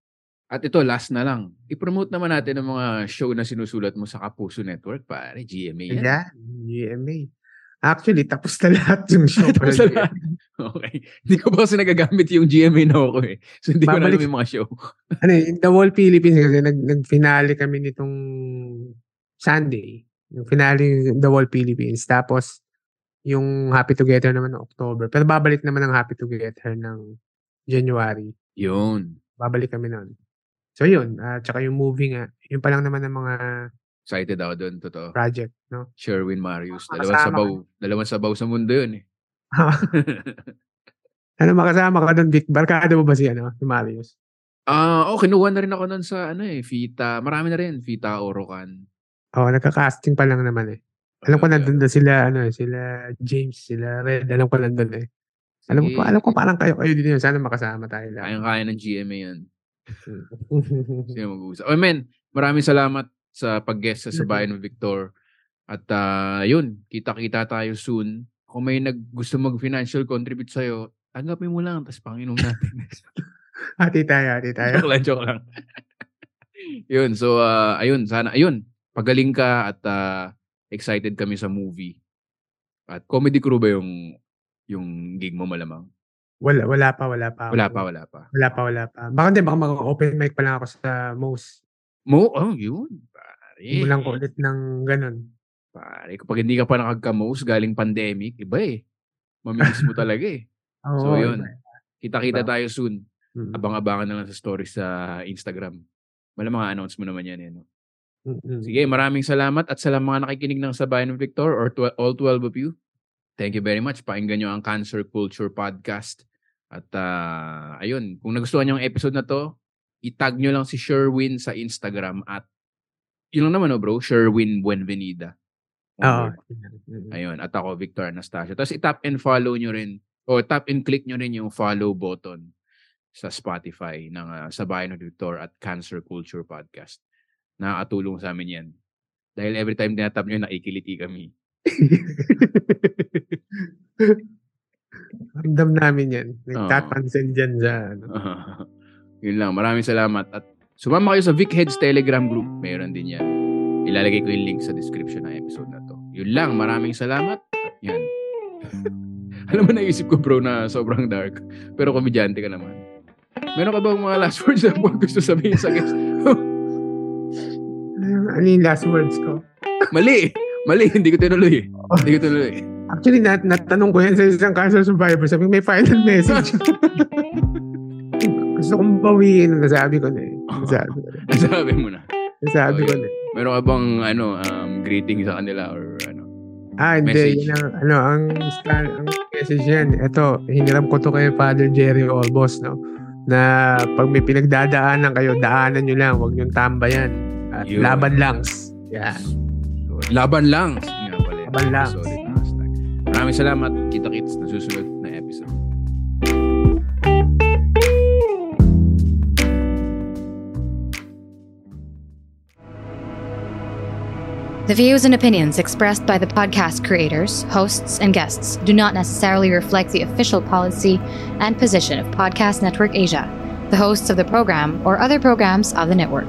At ito, last na lang. I-promote naman natin ang mga show na sinusulat mo sa Kapuso Network, pare. GMA yan. Ayan, GMA. Actually, tapos na lahat yung [laughs] show. Tapos na lahat. Okay. Hindi ko pa kasi nagagamit yung GMA na ako eh. So, hindi ko na Babalik- alam yung mga show. [laughs] ano, eh, The Wall Philippines kasi nag, nag-finale kami nitong Sunday. Yung finale yung The Wall Philippines. Tapos, yung Happy Together naman ng October. Pero babalik naman ang Happy Together ng January. Yun. Babalik kami noon. So, yun. At tsaka yung movie nga. Yun pa lang naman ang mga Excited ako doon, totoo. project, no? Sherwin Marius. Dalawang sabaw. Dalawang sabaw sa mundo yun eh. [laughs] ano makasama ka doon, Vic? Barkada mo ba si, ano, si Marius? Ah, oh, kinuha na rin ako nun sa ano eh, Fita. Marami na rin, Fita Orocan. Oo, oh, nagka-casting pa lang naman eh. Alam ko nandun na sila, ano, eh, sila James, sila Red. Alam ko nandun eh. Alam pa, alam ko parang kayo kayo din yun. Sana makasama tayo lahat. Kayang-kaya ng GMA yan. Sino [laughs] mag-uusap? Oh, men, maraming salamat sa pag-guest sa Sabayan ng Victor. At ah, yun, kita-kita tayo soon. Kung may nag gusto mag-financial contribute sa'yo, tanggapin mo lang, tapos panginom natin. [laughs] hati tayo, hati tayo. joke lang, joke lang. [laughs] yun, so, ah, ayun, sana, ayun, pagaling ka at ah, excited kami sa movie. At comedy crew ba yung yung gig mo malamang? Wala, wala pa, wala pa. Wala pa, wala pa. Wala pa, wala pa. Baka hindi, baka mag-open mic pa lang ako sa most. Mo, oh, yun. Pare. Simulan ko ulit ng ganun. Pare, kapag hindi ka pa nakagka-most galing pandemic, iba eh. Mamimiss mo talaga eh. [laughs] Oo, So, yun. Kita-kita Iba. tayo soon. Mm, Abang-abangan na lang sa stories sa Instagram. Malamang announce mo naman yan eh. No? mm, mm. Sige, maraming salamat at sa mga nakikinig ng Sabayan ng Victor or tw- all 12 of you. Thank you very much. Pakinggan nyo ang Cancer Culture Podcast. At ah, ayun, kung nagustuhan nyo ang episode na to, itag nyo lang si Sherwin sa Instagram at yun lang naman no bro, Sherwin Buenvenida. Oo. mm. Ayun, at ako, Victor Anastasio. Tapos itap and follow nyo rin, o tap and click nyo rin yung follow button sa Spotify ng uh, Sabayan ng Victor at Cancer Culture Podcast. Nakakatulong sa amin yan. Dahil every time tinatap nyo, nakikiliti kami. [laughs] Ramdam namin yan. Nagtatansin dyan sa ano. [laughs] Yun lang. Maraming salamat. At sumama kayo sa Vic Heads Telegram group. Mayroon din yan. Ilalagay ko yung link sa description ng episode na to. Yun lang. Maraming salamat. At yan. [laughs] Alam mo, naisip ko bro na sobrang dark. Pero komedyante ka naman. Meron ka bang mga last words na gusto sabihin sa guest? Ano yung last words ko? Mali! Mali! [laughs] Hindi ko tinuloy. Hindi ko tinuloy. Actually, nat natanong ko yan sa isang cancer survivor. Sabi, may final [laughs] message. Gusto kong bawiin. Nasabi ko na eh. Nasabi ko na. Sabi mo na. Nasabi ko Okay. na eh. Meron ka bang ano, um, greeting sa kanila or ano? Ah, hindi. Yun ang, ano, ang, stand, ang message yan. Ito, hiniram ko to kay Father Jerry Olbos, no? Na pag may pinagdadaanan kayo, daanan nyo lang. Huwag nyo tambayan. At Yun. laban lang. Yeah. So, laban lang. Yun nga pala. Laban lang. Solid hashtag. Maraming salamat. Kita-kits na susunod na episode. The views and opinions expressed by the podcast creators, hosts, and guests do not necessarily reflect the official policy and position of Podcast Network Asia, the hosts of the program, or other programs of the network.